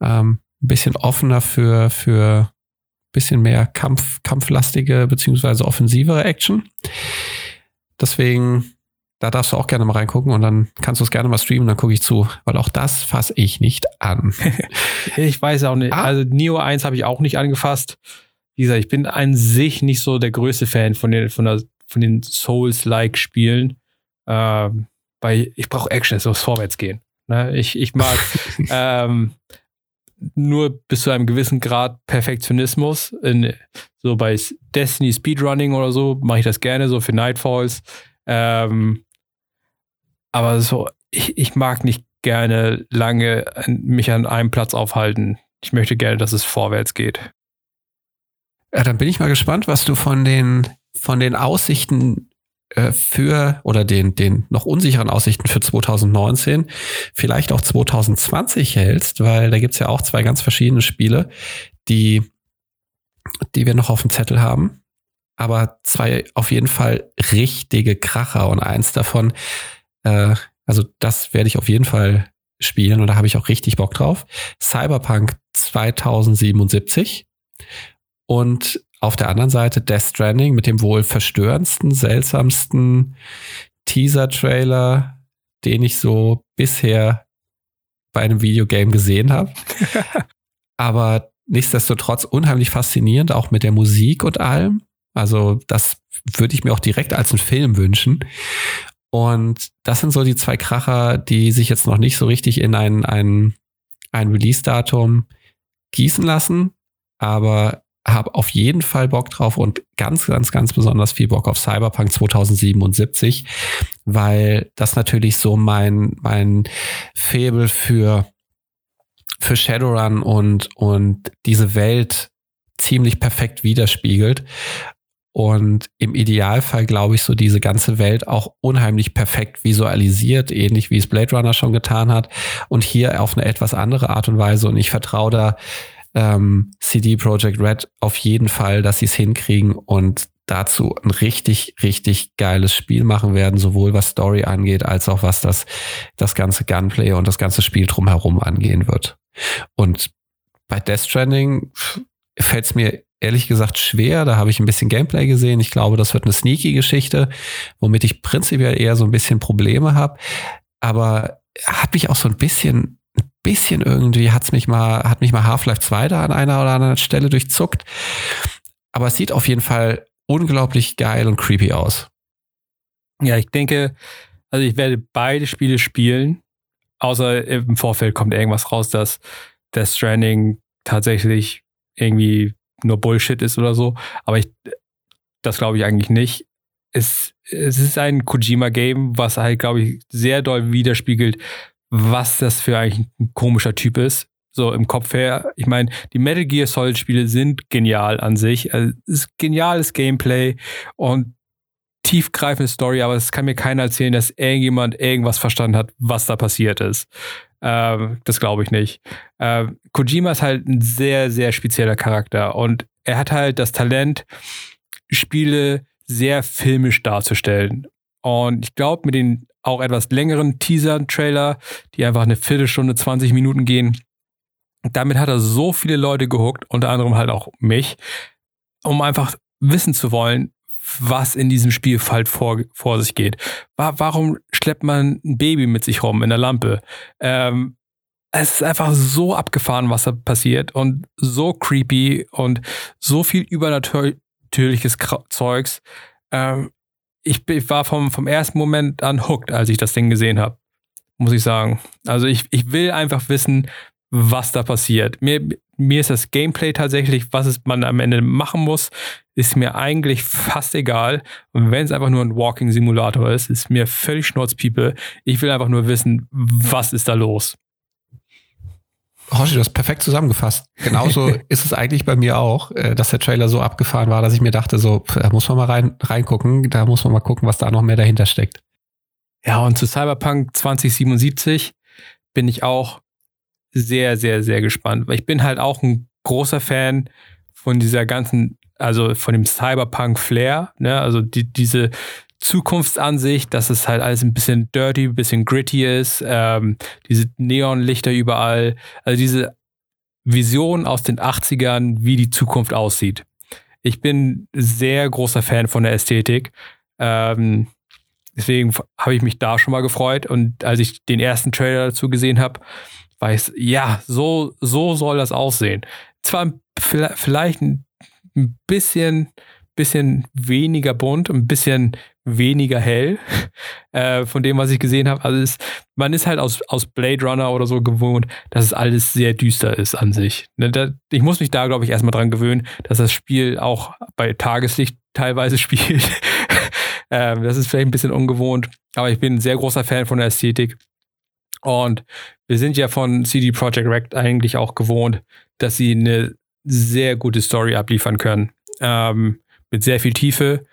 ähm, ein bisschen offener für, für ein bisschen mehr Kampf, kampflastige beziehungsweise offensivere Action. Deswegen da darfst du auch gerne mal reingucken und dann kannst du es gerne mal streamen, dann gucke ich zu, weil auch das fasse ich nicht an. ich weiß auch nicht. Ah. Also Neo 1 habe ich auch nicht angefasst. Wie gesagt, ich bin an sich nicht so der größte Fan von den, von der, von den Souls-like Spielen. Ähm, weil ich brauche Action, es muss vorwärts gehen. Ne? Ich, ich mag ähm, nur bis zu einem gewissen Grad Perfektionismus. In, so bei Destiny Speedrunning oder so mache ich das gerne, so für Nightfalls. Ähm, aber so, ich, ich mag nicht gerne lange mich an einem Platz aufhalten. Ich möchte gerne, dass es vorwärts geht. Ja, dann bin ich mal gespannt, was du von den, von den Aussichten äh, für oder den, den noch unsicheren Aussichten für 2019, vielleicht auch 2020 hältst, weil da gibt's ja auch zwei ganz verschiedene Spiele, die, die wir noch auf dem Zettel haben. Aber zwei auf jeden Fall richtige Kracher und eins davon, äh, also das werde ich auf jeden Fall spielen und da habe ich auch richtig Bock drauf. Cyberpunk 2077 und auf der anderen Seite Death Stranding mit dem wohl verstörendsten, seltsamsten Teaser-Trailer, den ich so bisher bei einem Videogame gesehen habe. Aber nichtsdestotrotz unheimlich faszinierend, auch mit der Musik und allem. Also das würde ich mir auch direkt als einen Film wünschen. Und das sind so die zwei Kracher, die sich jetzt noch nicht so richtig in ein, ein, ein Release-Datum gießen lassen. Aber habe auf jeden Fall Bock drauf und ganz, ganz, ganz besonders viel Bock auf Cyberpunk 2077, weil das natürlich so mein, mein Faible für, für Shadowrun und, und diese Welt ziemlich perfekt widerspiegelt. Und im Idealfall, glaube ich, so diese ganze Welt auch unheimlich perfekt visualisiert, ähnlich wie es Blade Runner schon getan hat. Und hier auf eine etwas andere Art und Weise. Und ich vertraue da ähm, CD Projekt Red auf jeden Fall, dass sie es hinkriegen und dazu ein richtig, richtig geiles Spiel machen werden, sowohl was Story angeht, als auch was das, das ganze Gunplay und das ganze Spiel drumherum angehen wird. Und bei Death Stranding fällt es mir ehrlich gesagt schwer. Da habe ich ein bisschen Gameplay gesehen. Ich glaube, das wird eine sneaky Geschichte, womit ich prinzipiell eher so ein bisschen Probleme habe. Aber hat mich auch so ein bisschen bisschen irgendwie hat's mich mal, hat mich mal Half-Life 2 da an einer oder anderen Stelle durchzuckt. Aber es sieht auf jeden Fall unglaublich geil und creepy aus. Ja, ich denke, also ich werde beide Spiele spielen, außer im Vorfeld kommt irgendwas raus, dass Death Stranding tatsächlich irgendwie nur Bullshit ist oder so. Aber ich, das glaube ich eigentlich nicht. Es, es ist ein Kojima-Game, was halt, glaube ich, sehr doll widerspiegelt, was das für eigentlich ein komischer Typ ist. So im Kopf her. Ich meine, die Metal Gear Solid Spiele sind genial an sich. Also, es ist geniales Gameplay und tiefgreifende Story, aber es kann mir keiner erzählen, dass irgendjemand irgendwas verstanden hat, was da passiert ist. Ähm, das glaube ich nicht. Ähm, Kojima ist halt ein sehr, sehr spezieller Charakter und er hat halt das Talent, Spiele sehr filmisch darzustellen. Und ich glaube, mit den auch etwas längeren Teaser-Trailer, die einfach eine Viertelstunde, 20 Minuten gehen. Damit hat er so viele Leute gehuckt, unter anderem halt auch mich, um einfach wissen zu wollen, was in diesem Spiel halt vor, vor sich geht. Warum schleppt man ein Baby mit sich rum in der Lampe? Ähm, es ist einfach so abgefahren, was da passiert und so creepy und so viel übernatürliches Zeugs. Ähm, ich, ich war vom, vom ersten Moment an hooked, als ich das Ding gesehen habe. Muss ich sagen. Also ich, ich will einfach wissen, was da passiert. Mir, mir ist das Gameplay tatsächlich, was es man am Ende machen muss, ist mir eigentlich fast egal. Und wenn es einfach nur ein Walking-Simulator ist, ist mir völlig schnurzpiepe. Ich will einfach nur wissen, was ist da los. Hoshi, du hast perfekt zusammengefasst. Genauso ist es eigentlich bei mir auch, äh, dass der Trailer so abgefahren war, dass ich mir dachte, so, da muss man mal rein, reingucken, da muss man mal gucken, was da noch mehr dahinter steckt. Ja, und zu Cyberpunk 2077 bin ich auch sehr, sehr, sehr gespannt, weil ich bin halt auch ein großer Fan von dieser ganzen, also von dem Cyberpunk-Flair, ne? also die, diese Zukunftsansicht, dass es halt alles ein bisschen dirty, ein bisschen gritty ist, ähm, diese Neonlichter überall, also diese Vision aus den 80ern, wie die Zukunft aussieht. Ich bin sehr großer Fan von der Ästhetik. Ähm, deswegen habe ich mich da schon mal gefreut. Und als ich den ersten Trailer dazu gesehen habe, ich, ja, so, so soll das aussehen. Zwar vielleicht ein bisschen, bisschen weniger bunt, ein bisschen weniger hell äh, von dem, was ich gesehen habe. Also es, man ist halt aus, aus Blade Runner oder so gewohnt, dass es alles sehr düster ist an sich. Ne, ich muss mich da, glaube ich, erstmal dran gewöhnen, dass das Spiel auch bei Tageslicht teilweise spielt. ähm, das ist vielleicht ein bisschen ungewohnt, aber ich bin ein sehr großer Fan von der Ästhetik. Und wir sind ja von CD Projekt Red eigentlich auch gewohnt, dass sie eine sehr gute Story abliefern können. ähm, mit sehr viel Tiefe.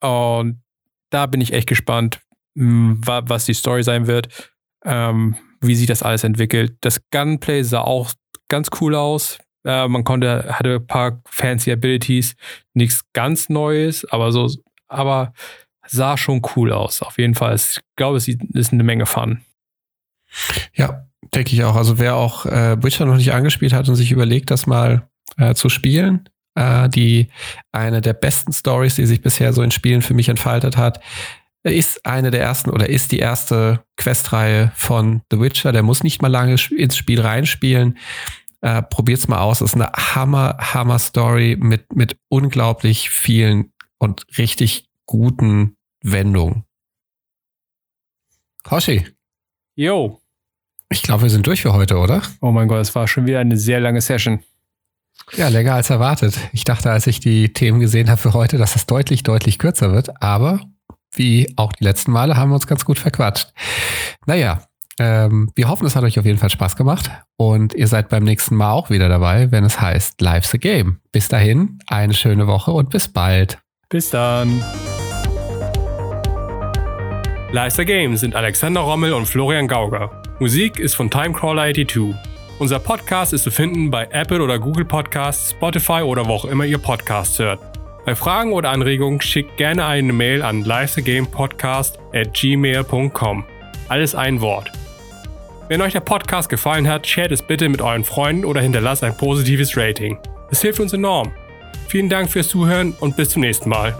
Und da bin ich echt gespannt, was die Story sein wird, ähm, wie sich das alles entwickelt. Das Gunplay sah auch ganz cool aus. Äh, man konnte, hatte ein paar fancy Abilities, nichts ganz Neues, aber so, aber sah schon cool aus. Auf jeden Fall. Ich glaube, es ist eine Menge Fun. Ja, denke ich auch. Also wer auch äh, Witcher noch nicht angespielt hat und sich überlegt, das mal äh, zu spielen, äh, die eine der besten Stories, die sich bisher so in Spielen für mich entfaltet hat, ist eine der ersten oder ist die erste Questreihe von The Witcher. Der muss nicht mal lange ins Spiel reinspielen. Äh, probiert's mal aus. Es ist eine Hammer, Hammer Story mit, mit unglaublich vielen und richtig guten Wendungen. Hoshi. Yo. Ich glaube, wir sind durch für heute, oder? Oh mein Gott, es war schon wieder eine sehr lange Session. Ja, länger als erwartet. Ich dachte, als ich die Themen gesehen habe für heute, dass es deutlich, deutlich kürzer wird. Aber wie auch die letzten Male haben wir uns ganz gut verquatscht. Naja, ähm, wir hoffen, es hat euch auf jeden Fall Spaß gemacht und ihr seid beim nächsten Mal auch wieder dabei, wenn es heißt Life's a Game. Bis dahin, eine schöne Woche und bis bald. Bis dann. Life's a Game sind Alexander Rommel und Florian Gauger. Musik ist von Timecrawler82. Unser Podcast ist zu finden bei Apple oder Google Podcasts, Spotify oder wo auch immer ihr Podcasts hört. Bei Fragen oder Anregungen schickt gerne eine Mail an lifesagamepodcast at gmail.com. Alles ein Wort. Wenn euch der Podcast gefallen hat, shared es bitte mit euren Freunden oder hinterlasst ein positives Rating. Es hilft uns enorm. Vielen Dank fürs Zuhören und bis zum nächsten Mal.